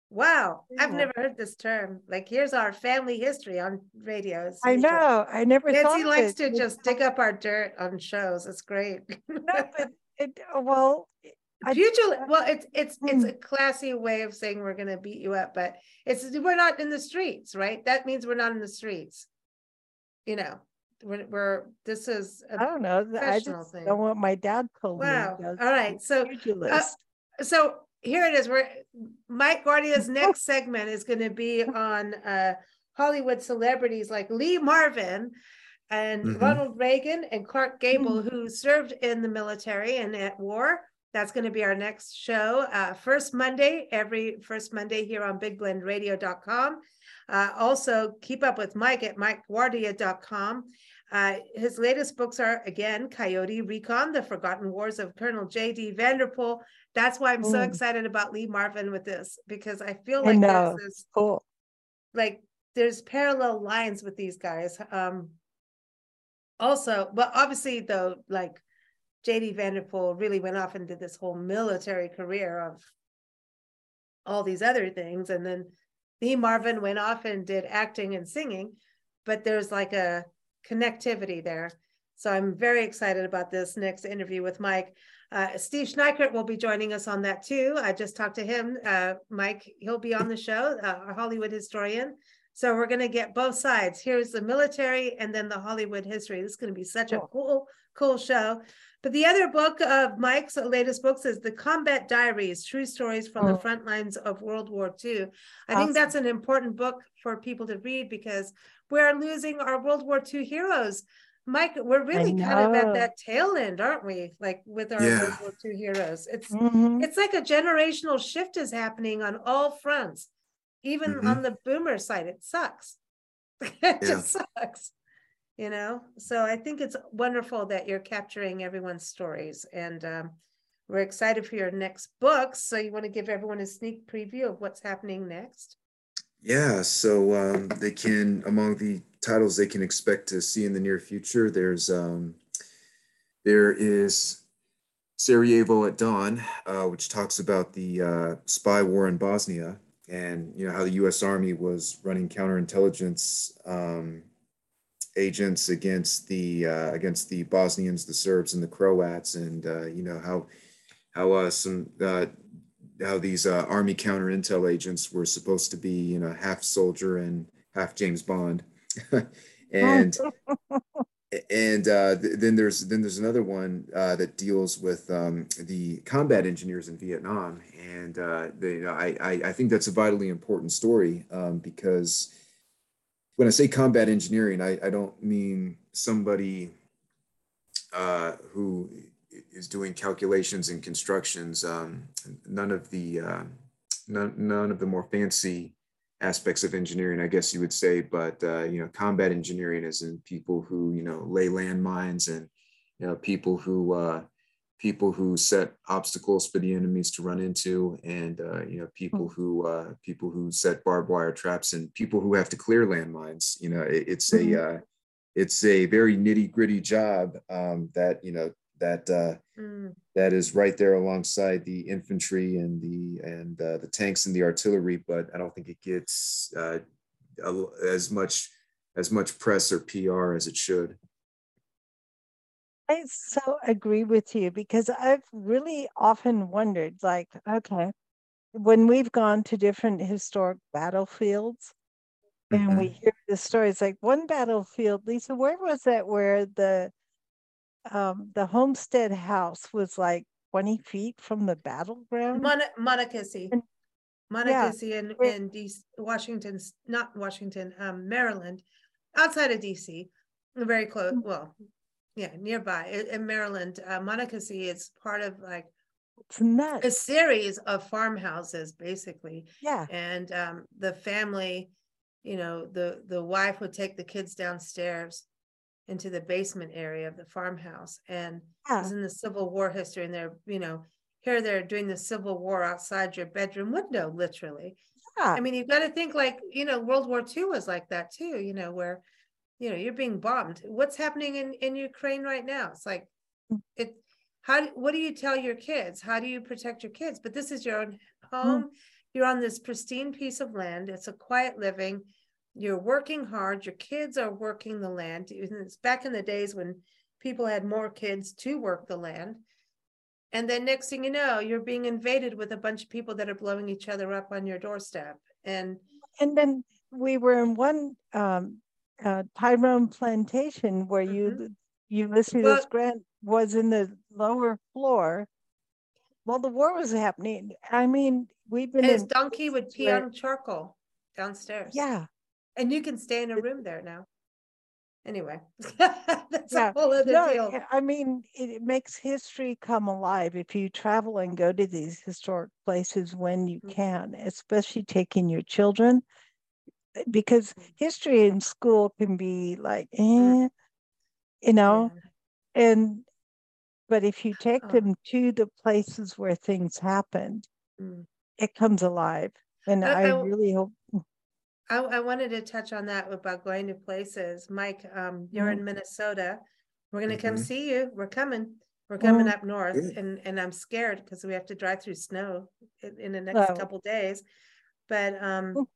Wow, yeah. I've never heard this term. Like, here's our family history on radios. I know. I never Nancy likes it. to just dig up our dirt on shows. It's great. no, but it, well, Pugil. Well, it's it's it's hmm. a classy way of saying we're going to beat you up, but it's we're not in the streets, right? That means we're not in the streets. You know, we're, we're this is I don't know. I just thing. know what my dad told wow. All right. So, uh, so here it is. We're Mike Guardia's next segment is going to be on uh, Hollywood celebrities like Lee Marvin and mm-hmm. Ronald Reagan and Clark Gable, mm-hmm. who served in the military and at war. That's going to be our next show. Uh, first Monday, every first Monday here on bigblendradio.com. Uh, also, keep up with Mike at mikeguardia.com. Uh, his latest books are again Coyote Recon, The Forgotten Wars of Colonel J.D. Vanderpool. That's why I'm mm. so excited about Lee Marvin with this because I feel like I there's this, cool. like there's parallel lines with these guys. Um, also, but obviously though, like J.D. Vanderpool really went off and did this whole military career of all these other things, and then Lee Marvin went off and did acting and singing, but there's like a connectivity there. So I'm very excited about this next interview with Mike. Uh, Steve Schneikert will be joining us on that too. I just talked to him. Uh, Mike, he'll be on the show, uh, our Hollywood historian. So we're going to get both sides. Here's the military and then the Hollywood history. This is going to be such a cool, cool show. But the other book of Mike's latest books is The Combat Diaries True Stories from oh. the Front Lines of World War II. I awesome. think that's an important book for people to read because we're losing our World War II heroes. Mike, we're really kind of at that tail end, aren't we? Like with our yeah. World War II heroes. It's mm-hmm. it's like a generational shift is happening on all fronts even mm-hmm. on the boomer side it sucks it yeah. just sucks you know so i think it's wonderful that you're capturing everyone's stories and um, we're excited for your next books so you want to give everyone a sneak preview of what's happening next yeah so um, they can among the titles they can expect to see in the near future there's um, there is sarajevo at dawn uh, which talks about the uh, spy war in bosnia and you know how the U.S. Army was running counterintelligence um, agents against the uh, against the Bosnians, the Serbs, and the Croats, and uh, you know how how uh, some uh, how these uh, Army counterintel agents were supposed to be you know half soldier and half James Bond, and and uh, th- then there's then there's another one uh, that deals with um, the combat engineers in Vietnam, and uh, they, you know, I, I, I think that's a vitally important story um, because when I say combat engineering, I, I don't mean somebody uh, who is doing calculations and constructions. Um, none of the uh, none, none of the more fancy aspects of engineering, I guess you would say, but uh, you know, combat engineering is in people who you know lay landmines and you know people who uh, people who set obstacles for the enemies to run into, and uh, you know people who uh, people who set barbed wire traps and people who have to clear landmines. You know, it, it's mm-hmm. a uh, it's a very nitty gritty job um, that you know that uh, mm. that is right there alongside the infantry and the and uh, the tanks and the artillery. But I don't think it gets uh, as much as much press or PR as it should. I so agree with you because I've really often wondered, like, okay, when we've gone to different historic battlefields and mm-hmm. we hear the stories, like one battlefield, Lisa, where was that where the um, the homestead house was like 20 feet from the battleground. Mon- Monocacy. Monocacy yeah. in, in DC, Washington, not Washington, um, Maryland, outside of DC, very close. Mm. Well, yeah, nearby in Maryland. Uh, Monocacy is part of like it's nuts. a series of farmhouses, basically. Yeah. And um, the family, you know, the the wife would take the kids downstairs into the basement area of the farmhouse and yeah. was in the Civil War history. And they're, you know, here they're doing the Civil War outside your bedroom window, literally. Yeah. I mean, you've got to think like, you know, World War II was like that too, you know, where, you know, you're being bombed. What's happening in, in Ukraine right now? It's like, mm. it, how, what do you tell your kids? How do you protect your kids? But this is your own mm. home. Mm. You're on this pristine piece of land. It's a quiet living you're working hard your kids are working the land it's back in the days when people had more kids to work the land and then next thing you know you're being invaded with a bunch of people that are blowing each other up on your doorstep and and then we were in one um, uh, Tyrone Plantation, where Mhm. you Ulysses Well- Grant was in the lower floor while the war was happening. I mean, we've been his donkey would pee where- on charcoal downstairs. Yeah, And you can stay in a room there now. Anyway, that's Yeah. a whole other no, deal. I mean, it, makes history come alive if you travel and go to these historic places when you Mhm. can, especially taking your children. uh, Because Mm. history in school can be like, Mm. eh, you know, Yeah. and but if you take Oh. them to the places where things happened, Mm. it comes alive. And I- I, I- really hope I, I wanted to touch on that about going to places. Mike, um, you're in Minnesota. We're gonna come Mhm. see you. We're coming. We're coming Mm. up north Good. and, and I'm scared because we have to drive through snow in, in the next Oh. couple days. But, um,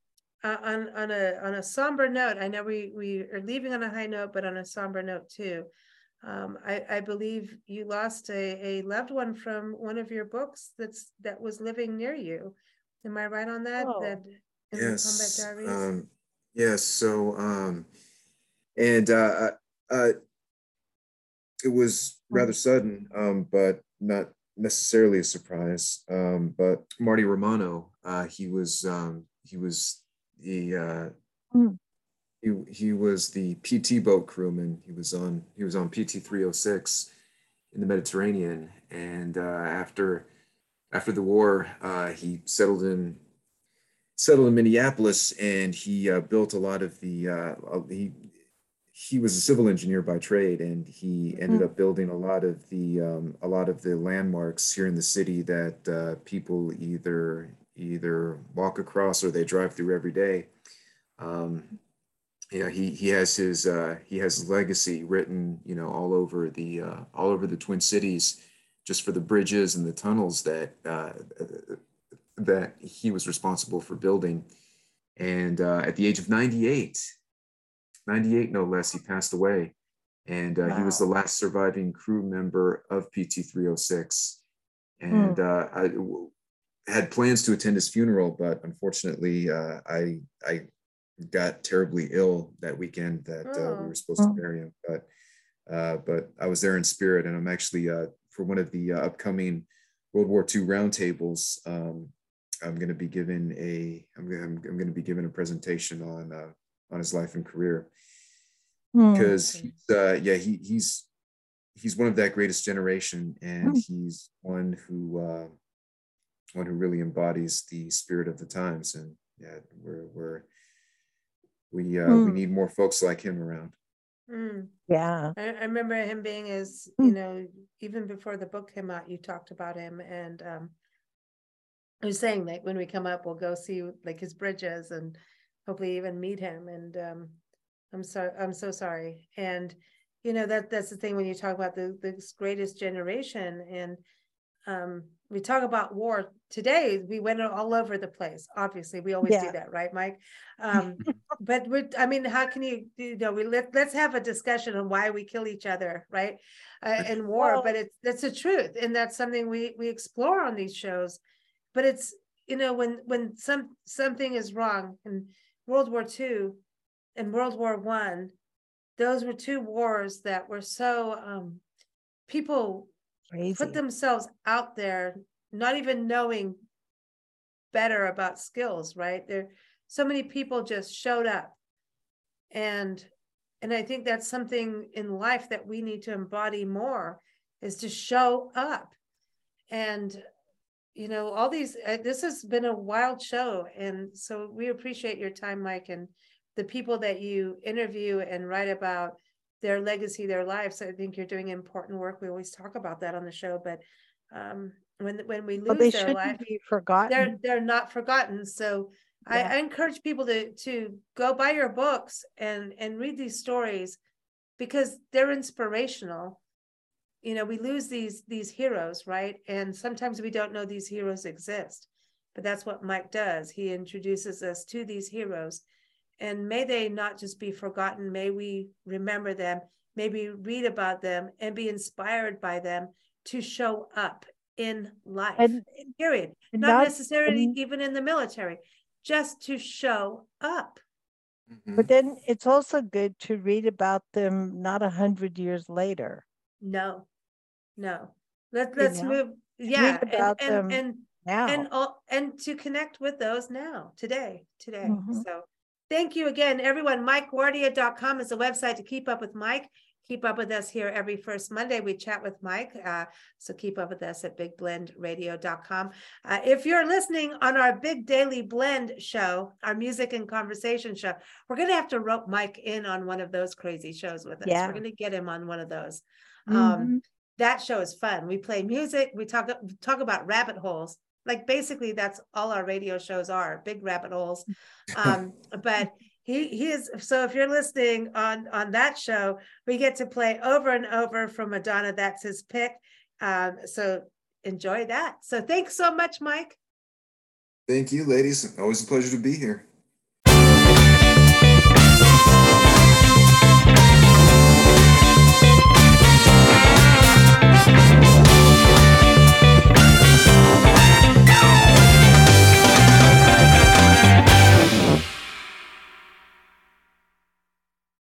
uh, on, on a, on a somber note, I know we, we are leaving on a high note, but on a somber note too. Um, I, I believe you lost a, a loved one from one of your books that's, that was living near you. Am I right on that? Oh. That in the Combat Yes. Um, yes. So, um, and uh, uh, it was rather sudden, um, but not necessarily a surprise. Um, but Marty Romano, uh, he was um, he was the uh, Mm. he he was the PT boat crewman. He was on he was on PT three hundred six in the Mediterranean, and uh, after after the war, uh, he settled in settled in Minneapolis, and he uh, built a lot of the uh, he he was a civil engineer by trade, and he ended Mhm. up building a lot of the um, a lot of the landmarks here in the city that uh, people either either walk across or they drive through every day. Um, yeah, he he has his uh, he has legacy written, you know, all over the uh, all over the Twin Cities, just for the bridges and the tunnels that uh, that he was responsible for building. And uh, at the age of 98, 98 no less, he passed away. And uh, he was the last surviving crew member of PT 306. And uh, I w- had plans to attend his funeral, but unfortunately, uh, I, I got terribly ill that weekend that uh, we were supposed to Oh. bury him. But, uh, but I was there in spirit, and I'm actually uh, for one of the uh, upcoming World War II roundtables. Um, I'm going to be given a I'm going I'm, I'm going to be given a presentation on uh, on his life and career Mm. because Okay. he's uh, yeah he he's he's one of that greatest generation and Mm. he's one who uh, one who really embodies the spirit of the times and yeah we're we're we uh, we Mm. need more folks like him around. Mm. yeah. I, I remember him being as, Mm. you know, even before the book came out, you talked about him and um I was saying like when we come up, we'll go see like his bridges and hopefully even meet him. And um I'm so I'm so sorry. And you know that that's the thing when you talk about the this greatest generation and um we talk about war today we went all over the place. Obviously we always do that right mike? Um but we're i mean how can you you know we let, let's have a discussion on why we kill each other right uh, in war Well- but it's that's the truth. And that's something we we explore on these shows but it's you know when when some something is wrong in world war ii and world war one those were two wars that were so um people Crazy. put themselves out there not even knowing better about skills right? There so many people just showed up. And and i think that's something in life that we need to embody more is to show up. And you know all these uh, this has been a wild show and so we appreciate your time mike and the people that you interview and write about their legacy their lives. I think you're doing important work. We always talk about that on the show but um when when we Well, lose they their life be they're they're not forgotten. So I, I encourage people to to go buy your books and and read these stories because they're inspirational you know we lose these these heroes right? And sometimes we don't know these heroes exist but that's what mike does. He introduces us to these heroes. And may they not just be forgotten. May we remember them. Maybe read about them and be inspired by them to show up in life And, period. and not not- necessarily and- even in the military just to show up. Mm-hmm. But then it's also good to read about them not a hundred years later. No, no. Let, let's you know? move. Yeah. And, and, and now. And, and to connect with those now, today, today. Mm-hmm. So thank you again, everyone. MikeGuardia.com is a website to keep up with Mike keep up with us here every first Monday. We chat with Mike. Uh, so keep up with us at bigblendradio.com. Uh, if you're listening on our Big Daily Blend show, our music and conversation show, we're going to have to rope Mike in on one of those crazy shows with us. Yeah. We're going to get him on one of those. Um, mm-hmm. Um, that show is fun. We play music. We talk talk about rabbit holes. Like basically, that's all our radio shows are big rabbit holes. Um, but he he is so if you're listening on on that show we get to play over and over from madonna that's his pick um, so enjoy that so thanks so much mike thank you ladies always a pleasure to be here